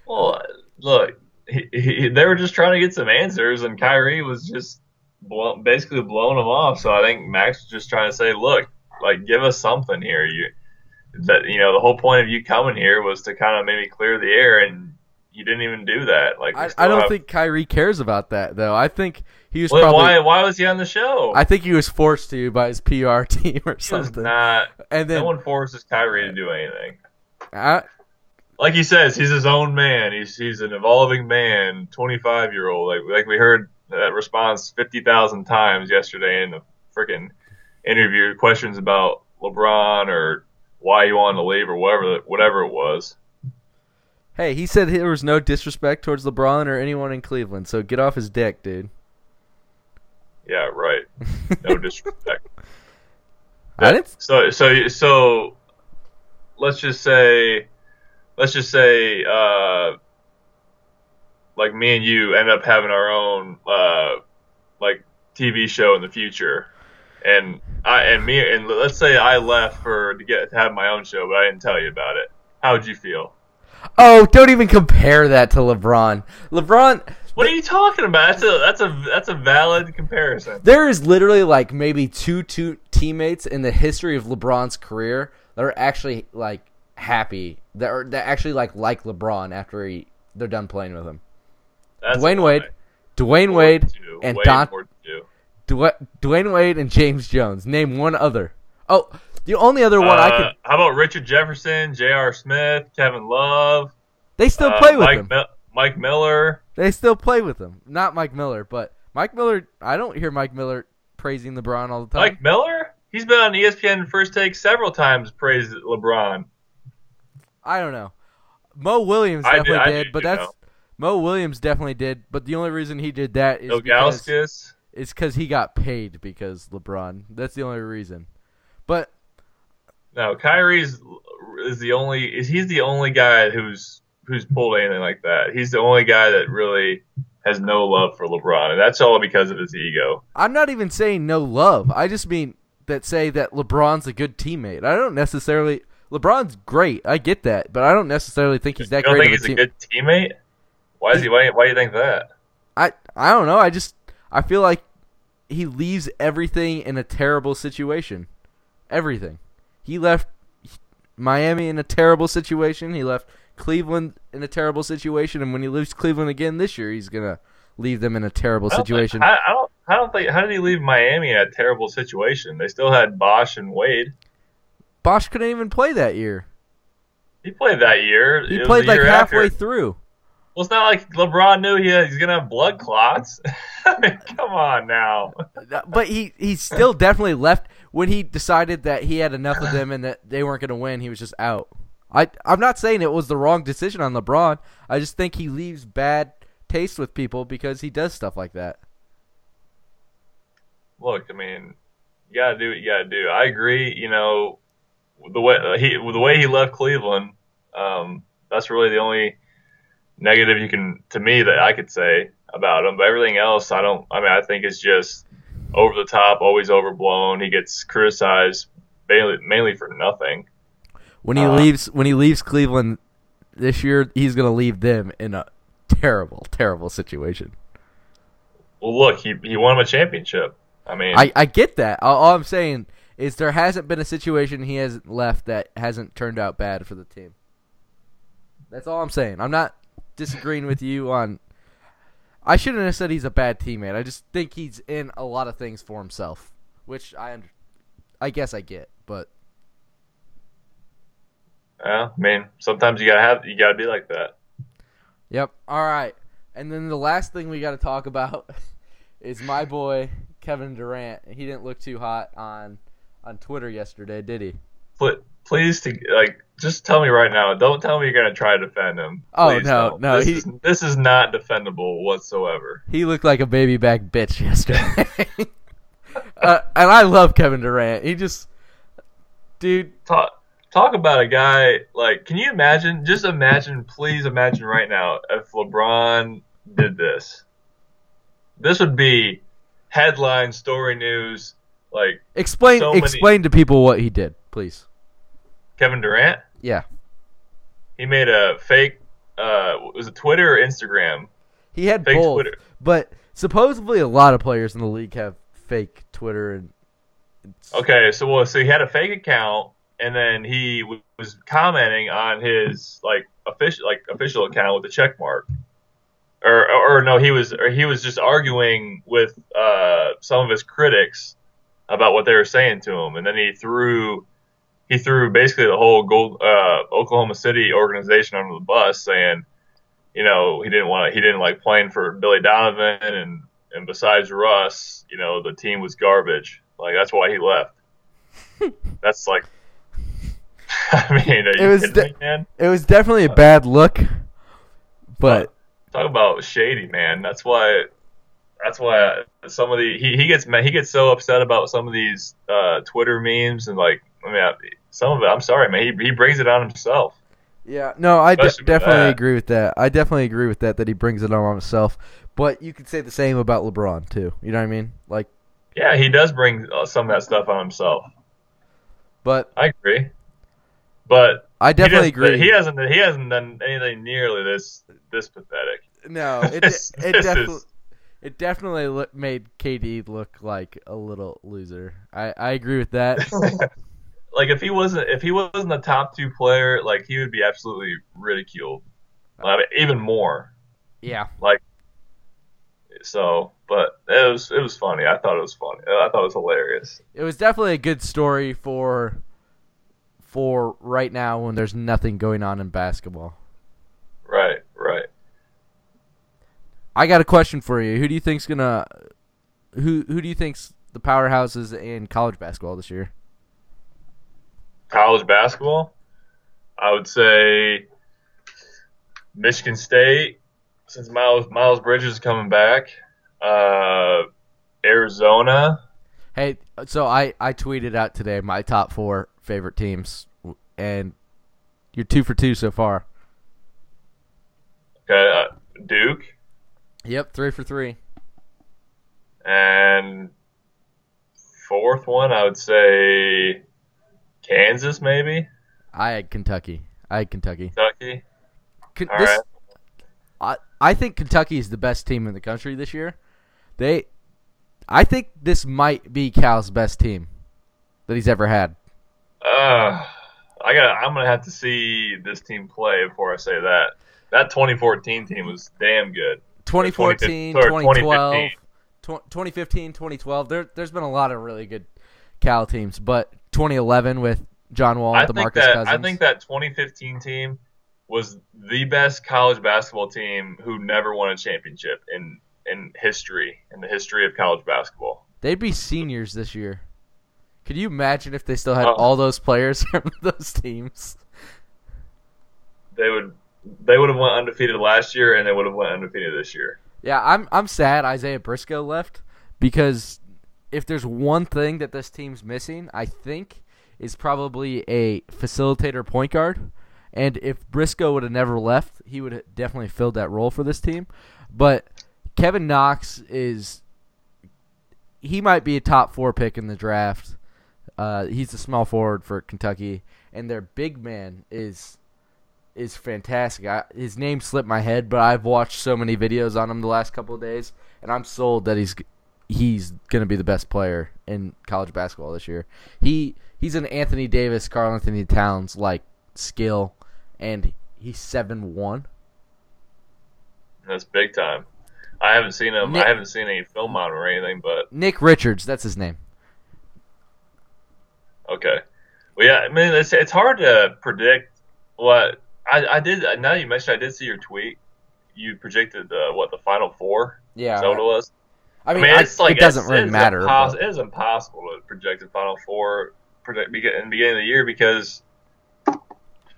Well, look, he, he, they were just trying to get some answers, and Kyrie was just blow, basically blowing them off. So I think Max was just trying to say, look, like give us something here. You that you know the whole point of you coming here was to kind of maybe clear the air, and you didn't even do that. Like I, I don't have- think Kyrie cares about that though. I think he was Well, probably. why why was he on the show? I think he was forced to by his PR team or he something. not. and then no one forces Kyrie to do anything. I, like he says, he's his own man. He's he's an evolving man, twenty five year old. Like like we heard that response fifty thousand times yesterday in the freaking interview. Questions about LeBron or why he wanted to leave or whatever whatever it was. Hey, he said there was no disrespect towards LeBron or anyone in Cleveland, so get off his dick, dude. Yeah, right. No disrespect. I didn't. So so so let's just say let's just say uh like me and you end up having our own uh like TV show in the future. And I and me and let's say I left for to get to have my own show, but I didn't tell you about it. How would you feel? Oh, don't even compare that to LeBron. LeBron, What are you talking about? That's a that's a that's a valid comparison. there is literally like maybe two two teammates in the history of LeBron's career that are actually like happy that are that actually like like LeBron after he they're done playing with him. That's Dwyane Wade. Dwyane Wade, and Don Dwyane Wade and James Jones. Name one other. Oh, the only other one I Uh, could. How about Richard Jefferson, J.R. Smith, Kevin Love, They still uh, play with Mike him. Mi- Mike Miller? They still play with him. Not Mike Miller, but Mike Miller. I don't hear Mike Miller praising LeBron all the time. Mike Miller? He's been on ESPN First Take several times. Praised LeBron. I don't know. Mo Williams I definitely did- I did, but know. that's Mo Williams definitely did. But the only reason he did that is because Ilgauskas. it's because he got paid because LeBron. That's the only reason. But No, Kyrie's is the only. Is he's the only guy who's who's pulled anything like that. He's the only guy that really has no love for LeBron, and that's all because of his ego. I'm not even saying no love. I just mean that say that LeBron's a good teammate. I don't necessarily. LeBron's great. I get that, but I don't necessarily think he's that you don't great think of a he's team. a good teammate? Why is he? Why, why do you think that? I I don't know. I just I feel like he leaves everything in a terrible situation. Everything. He left Miami in a terrible situation. He left Cleveland in a terrible situation, and when he leaves Cleveland again this year, he's gonna leave them in a terrible I don't think- situation. I, I don't. I don't think. How did he leave Miami in a terrible situation? They still had Bosh and Wade. Bosh couldn't even play that year. He played that year. He played like year halfway after. through. Well, it's not like LeBron knew he had, he's gonna have blood clots. I mean, come on now. but he he still definitely left when he decided that he had enough of them and that they weren't going to win. He was just out. I I'm not saying it was the wrong decision on LeBron. I just think he leaves bad taste with people because he does stuff like that. look, I mean, you gotta do what you gotta do. I agree. You know, the way uh, he the way he left Cleveland, um, that's really the only negative you can to me that I could say about him. But everything else, I don't. I mean, I think it's just over the top, always overblown. He gets criticized mainly mainly for nothing. When he uh, leaves, when he leaves Cleveland this year, he's gonna leave them in a terrible, terrible situation. Well, look, he he won him a championship. I mean, I I get that. All, all I'm saying is there hasn't been a situation he hasn't left that hasn't turned out bad for the team. That's all I'm saying. I'm not disagreeing with you on. I shouldn't have said he's a bad teammate. I just think he's in a lot of things for himself, which I under, I guess I get, but. Yeah, I mean, sometimes you gotta have you gotta be like that. Yep. All right, and then the last thing we got to talk about is my boy Kevin Durant. He didn't look too hot on on Twitter yesterday, did he? But please, to like, just tell me right now. Don't tell me you're gonna try to defend him. Oh, please oh no, no, this he, is, this is not defendable whatsoever. He looked like a baby back bitch yesterday. uh, and I love Kevin Durant. He just, dude. Talk talk about a guy like. Can you imagine? Just imagine, please imagine right now if LeBron did this. This would be headline story news. Like explain so explain to people what he did, please. Kevin Durant. Yeah. He made a fake. Uh, was it Twitter or Instagram? He had fake both, Twitter. but supposedly a lot of players in the league have fake Twitter and. Okay, so well, so he had a fake account, and then he w- was commenting on his like official like official account with a check mark or, or no, he was or he was just arguing with uh, some of his critics about what they were saying to him, and then he threw he threw basically the whole Gold, uh, Oklahoma City organization under the bus, saying, you know, he didn't want he didn't like playing for Billy Donovan, and and besides Russ, you know, the team was garbage. Like that's why he left. that's like, I mean, it was de- me, it was definitely a bad look, but talk about shady, man. That's why. That's why some of the he, he gets he gets so upset about some of these uh, Twitter memes and like I mean some of it. I'm sorry, man. He he brings it on himself. Yeah, no, I de- definitely agree with that. I definitely agree with that that he brings it on himself. But you could say the same about LeBron too. You know what I mean? Like, yeah, he does bring uh, some of that stuff on himself. But I agree. But I definitely he agree. He hasn't he hasn't done anything nearly this this pathetic. No, it this, it definitely it definitely look, made KD look like a little loser. I I agree with that. like if he wasn't if he wasn't the top two player, like he would be absolutely ridiculed. Even more. Yeah. Like so, but it was it was funny. I thought it was funny. I thought it was hilarious. It was definitely a good story for for right now when there's nothing going on in basketball. Right, right. I got a question for you. Who do you think's gonna who who do you think's the powerhouses in college basketball this year? College basketball? I would say Michigan State, since Miles Miles Bridges is coming back. Uh, Arizona. Hey, so I I tweeted out today my top four favorite teams, and you're two for two so far. Okay, uh, Duke. Yep, three for three. And fourth one, I would say Kansas, maybe. I had Kentucky. I had Kentucky. Kentucky. Con- All this, right. I I think Kentucky is the best team in the country this year. They, I think this might be Cal's best team that he's ever had. Uh, I got. I'm gonna have to see this team play before I say that. That 2014 team was damn good. 2014, 2012, 2015, 2012. There, there's been a lot of really good Cal teams, but 2011 with John Wall, I DeMarcus that, Cousins. I think that 2015 team was the best college basketball team who never won a championship in in history in the history of college basketball. They'd be seniors this year. Could you imagine if they still had oh. all those players from those teams? They would. They would have went undefeated last year, and they would have went undefeated this year. Yeah, I'm. I'm sad Isaiah Briscoe left because if there's one thing that this team's missing, I think is probably a facilitator point guard. And if Briscoe would have never left, he would have definitely filled that role for this team. But Kevin Knox is he might be a top four pick in the draft. Uh, he's a small forward for Kentucky, and their big man is is fantastic. I, his name slipped my head, but I've watched so many videos on him the last couple of days, and I'm sold that he's he's gonna be the best player in college basketball this year. He he's an Anthony Davis, Karl Anthony Towns like skill, and he's seven one. That's big time. I haven't seen him. Nick- I haven't seen any film on him or anything, but Nick Richards, that's his name. okay. Well, yeah. I mean, it's it's hard to predict what I I did. Now you mentioned, I did see your tweet. You projected the uh, what the final four. Yeah, that what it was? I I mean, mean, I- like it doesn't it's, really it's matter. impos- but- it is impossible to project the final four begin- in the beginning of the year because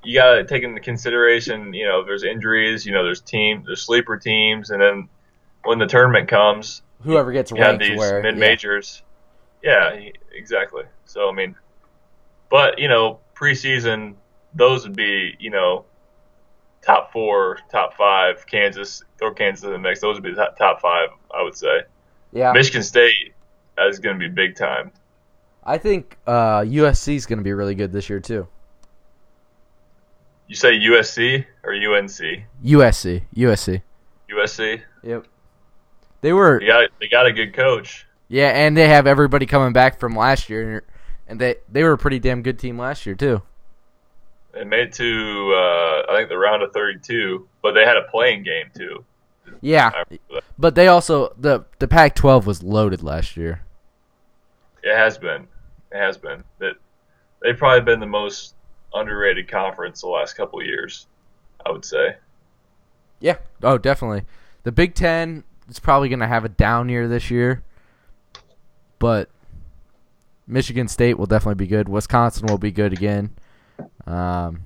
you got to take into consideration, you know, there's injuries, you know, there's team, there's sleeper teams, and then when the tournament comes, Whoever gets ranked these where mid majors. Yeah. y- exactly. So I mean, but you know, preseason those would be you know top four, top five. Kansas, throw Kansas in the mix. Those would be the top, top five, I would say. Yeah. Michigan State is going to be big time. I think uh, USC is going to be really good this year too. You say USC or UNC? USC, USC. USC. Yep. They were They got they got a good coach. yeah, and they have everybody coming back from last year, and they they were a pretty damn good team last year too. They made it to uh, I think the round of 32, but they had a play-in game too. Yeah, I remember that. but they also the the Pac-12 was loaded last year. It has been. It has been. That they've probably been the most underrated conference the last couple of years. I would say. Yeah. Oh, definitely. The Big Ten is probably going to have a down year this year, but Michigan State will definitely be good. Wisconsin will be good again. Um,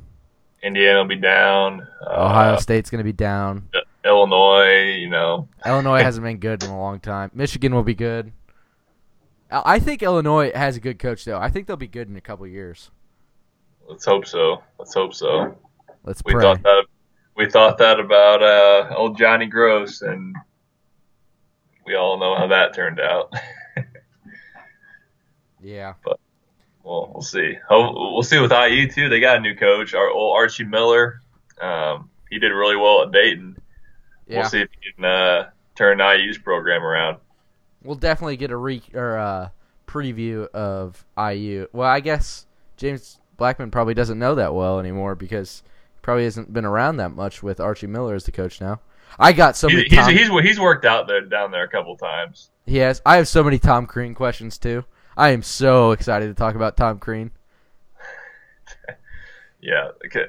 Indiana will be down. Uh, Ohio State's going to be down. Illinois, you know, Illinois hasn't been good in a long time. Michigan will be good. I I think Illinois has a good coach though. I think they'll be good in a couple years. let's hope so. Let's hope so. Let's We pray. thought that we thought that about uh, old Johnny Groce, and we all know how that turned out. Yeah. But well, we'll see. We'll see with IU too. They got a new coach, our old Archie Miller. Um, he did really well at Dayton. Yeah. We'll see if he can uh, turn IU's program around. We'll definitely get a re or uh, preview of IU. Well, I guess James Blackman probably doesn't know that well anymore because he probably hasn't been around that much with Archie Miller as the coach now. I got so many. He's, he's, Tom, he's he's worked out there down there a couple times. he has. I have so many Tom Crean questions too. I am so excited to talk about Tom Crean. Yeah, okay.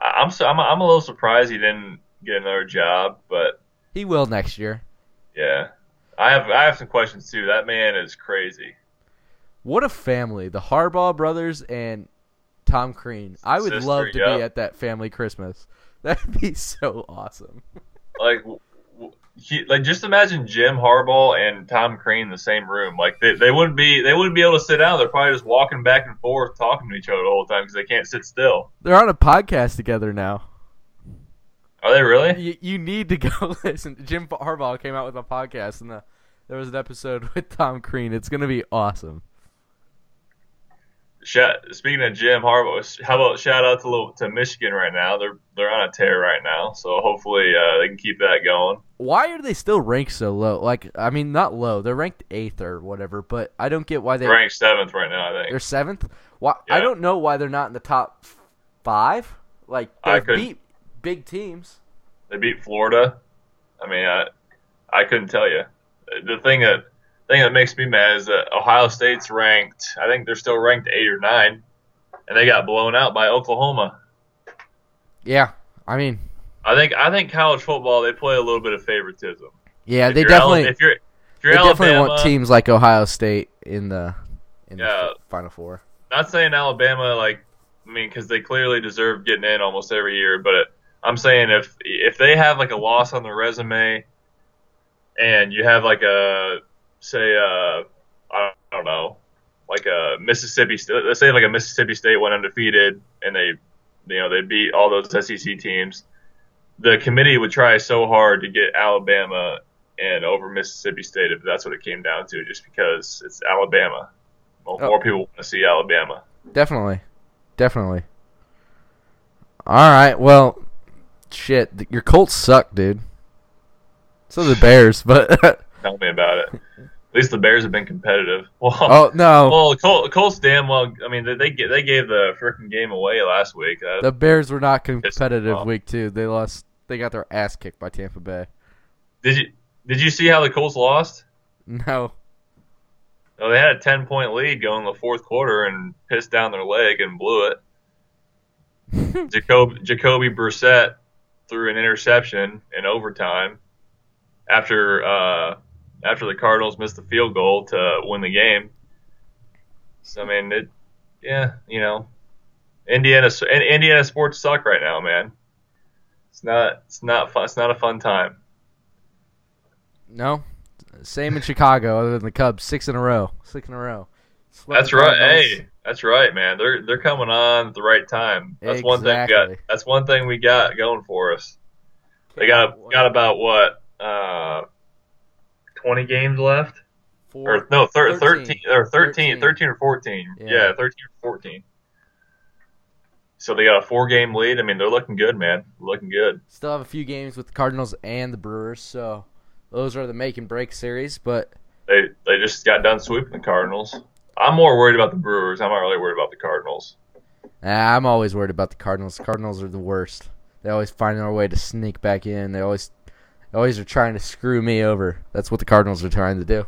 I'm so I'm I'm a little surprised he didn't get another job, but He will next year. yeah, I have I have some questions too. That man is crazy. What a family! The Harbaugh brothers and Tom Crean. I would Sister, love to yeah. be at that family Christmas. That'd be so awesome. Like, he, like just imagine Jim Harbaugh and Tom Crean in the same room. Like they, they wouldn't be they wouldn't be able to sit down. They're probably just walking back and forth, talking to each other the whole time because they can't sit still. They're on a podcast together now. Are they really? You, you need to go listen. Jim Harbaugh came out with a podcast, and the, there was an episode with Tom Crean. It's gonna be awesome. Shout, speaking of Jim Harbaugh, how about shout out to little, to Michigan right now? They're they're on a tear right now, so hopefully uh, they can keep that going. Why are they still ranked so low? Like, I mean, not low. They're ranked eighth or whatever, but I don't get why they They're ranked seventh right now, I think they're seventh. Why? I don't know why they're not in the top five. Like, they beat big teams. They beat Florida. I mean, I I couldn't tell you. The thing that thing that makes me mad is that Ohio State's ranked. I think they're still ranked eight or nine, and they got blown out by Oklahoma. Yeah, I mean, I think I think college football they play a little bit of favoritism. yeah, If they definitely Al- if you're if you're they Alabama, definitely want teams like Ohio State in the in Yeah. the final four. not saying Alabama like I mean because they clearly deserve getting in almost every year, but I'm saying if if they have like a loss on their resume, and you have like a say uh I I don't know, like a Mississippi State. Let's say like a Mississippi State went undefeated and they, you know, they beat all those SEC teams. The committee would try so hard to get Alabama and over Mississippi State if that's what it came down to, just because it's Alabama. Well, Oh. more people want to see Alabama. Definitely. Definitely. All right. Well, shit. Your Colts suck, dude. So the Bears, but Tell me about it. At least the Bears have been competitive. Well, oh no, well, Col- Colts damn well. I mean, they they, they gave the freaking game away last week. The Bears were not competitive week two. They lost. They got their ass kicked by Tampa Bay. did you did you see how the Colts lost? No. No, they had a ten point lead going in the fourth quarter and pissed down their leg and blew it. Jacob, Jacoby Brissett threw an interception in overtime after uh, after the Cardinals missed the field goal to win the game. So I mean, it, yeah, you know, Indiana In- Indiana sports suck right now, man. It's not it's not fun. It's not a fun time. No. Same in Chicago, other than the Cubs, six in a row. Six in a row. That's right. Hey, that's right, man. They're they're coming on at the right time. That's one thing we got. That's one thing we got going for us. They got got about what uh, twenty games left, four. or no, thir- 13. 13, or 13, 13. 13 or fourteen. Yeah. Yeah. thirteen or fourteen. So they got a four game lead. I mean, they're looking good, man. Looking good. Still have a few games with the Cardinals and the Brewers, so those are the make and break series. But They they just got done sweeping the Cardinals. I'm more worried about the Brewers. I'm not really worried about the Cardinals. nah, I'm always worried about the Cardinals. Cardinals are the worst. They always find their way to sneak back in. They always, they always are trying to screw me over. That's what the Cardinals are trying to do.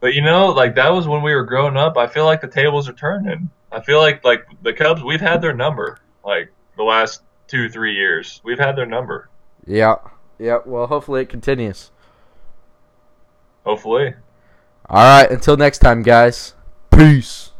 But you know, like that was when we were growing up. I feel like the tables are turning. I feel like like the Cubs, we've had their number. Like the last two three years, we've had their number. Yeah, yeah. Well, hopefully it continues. Hopefully. All right. Until next time, guys. Peace.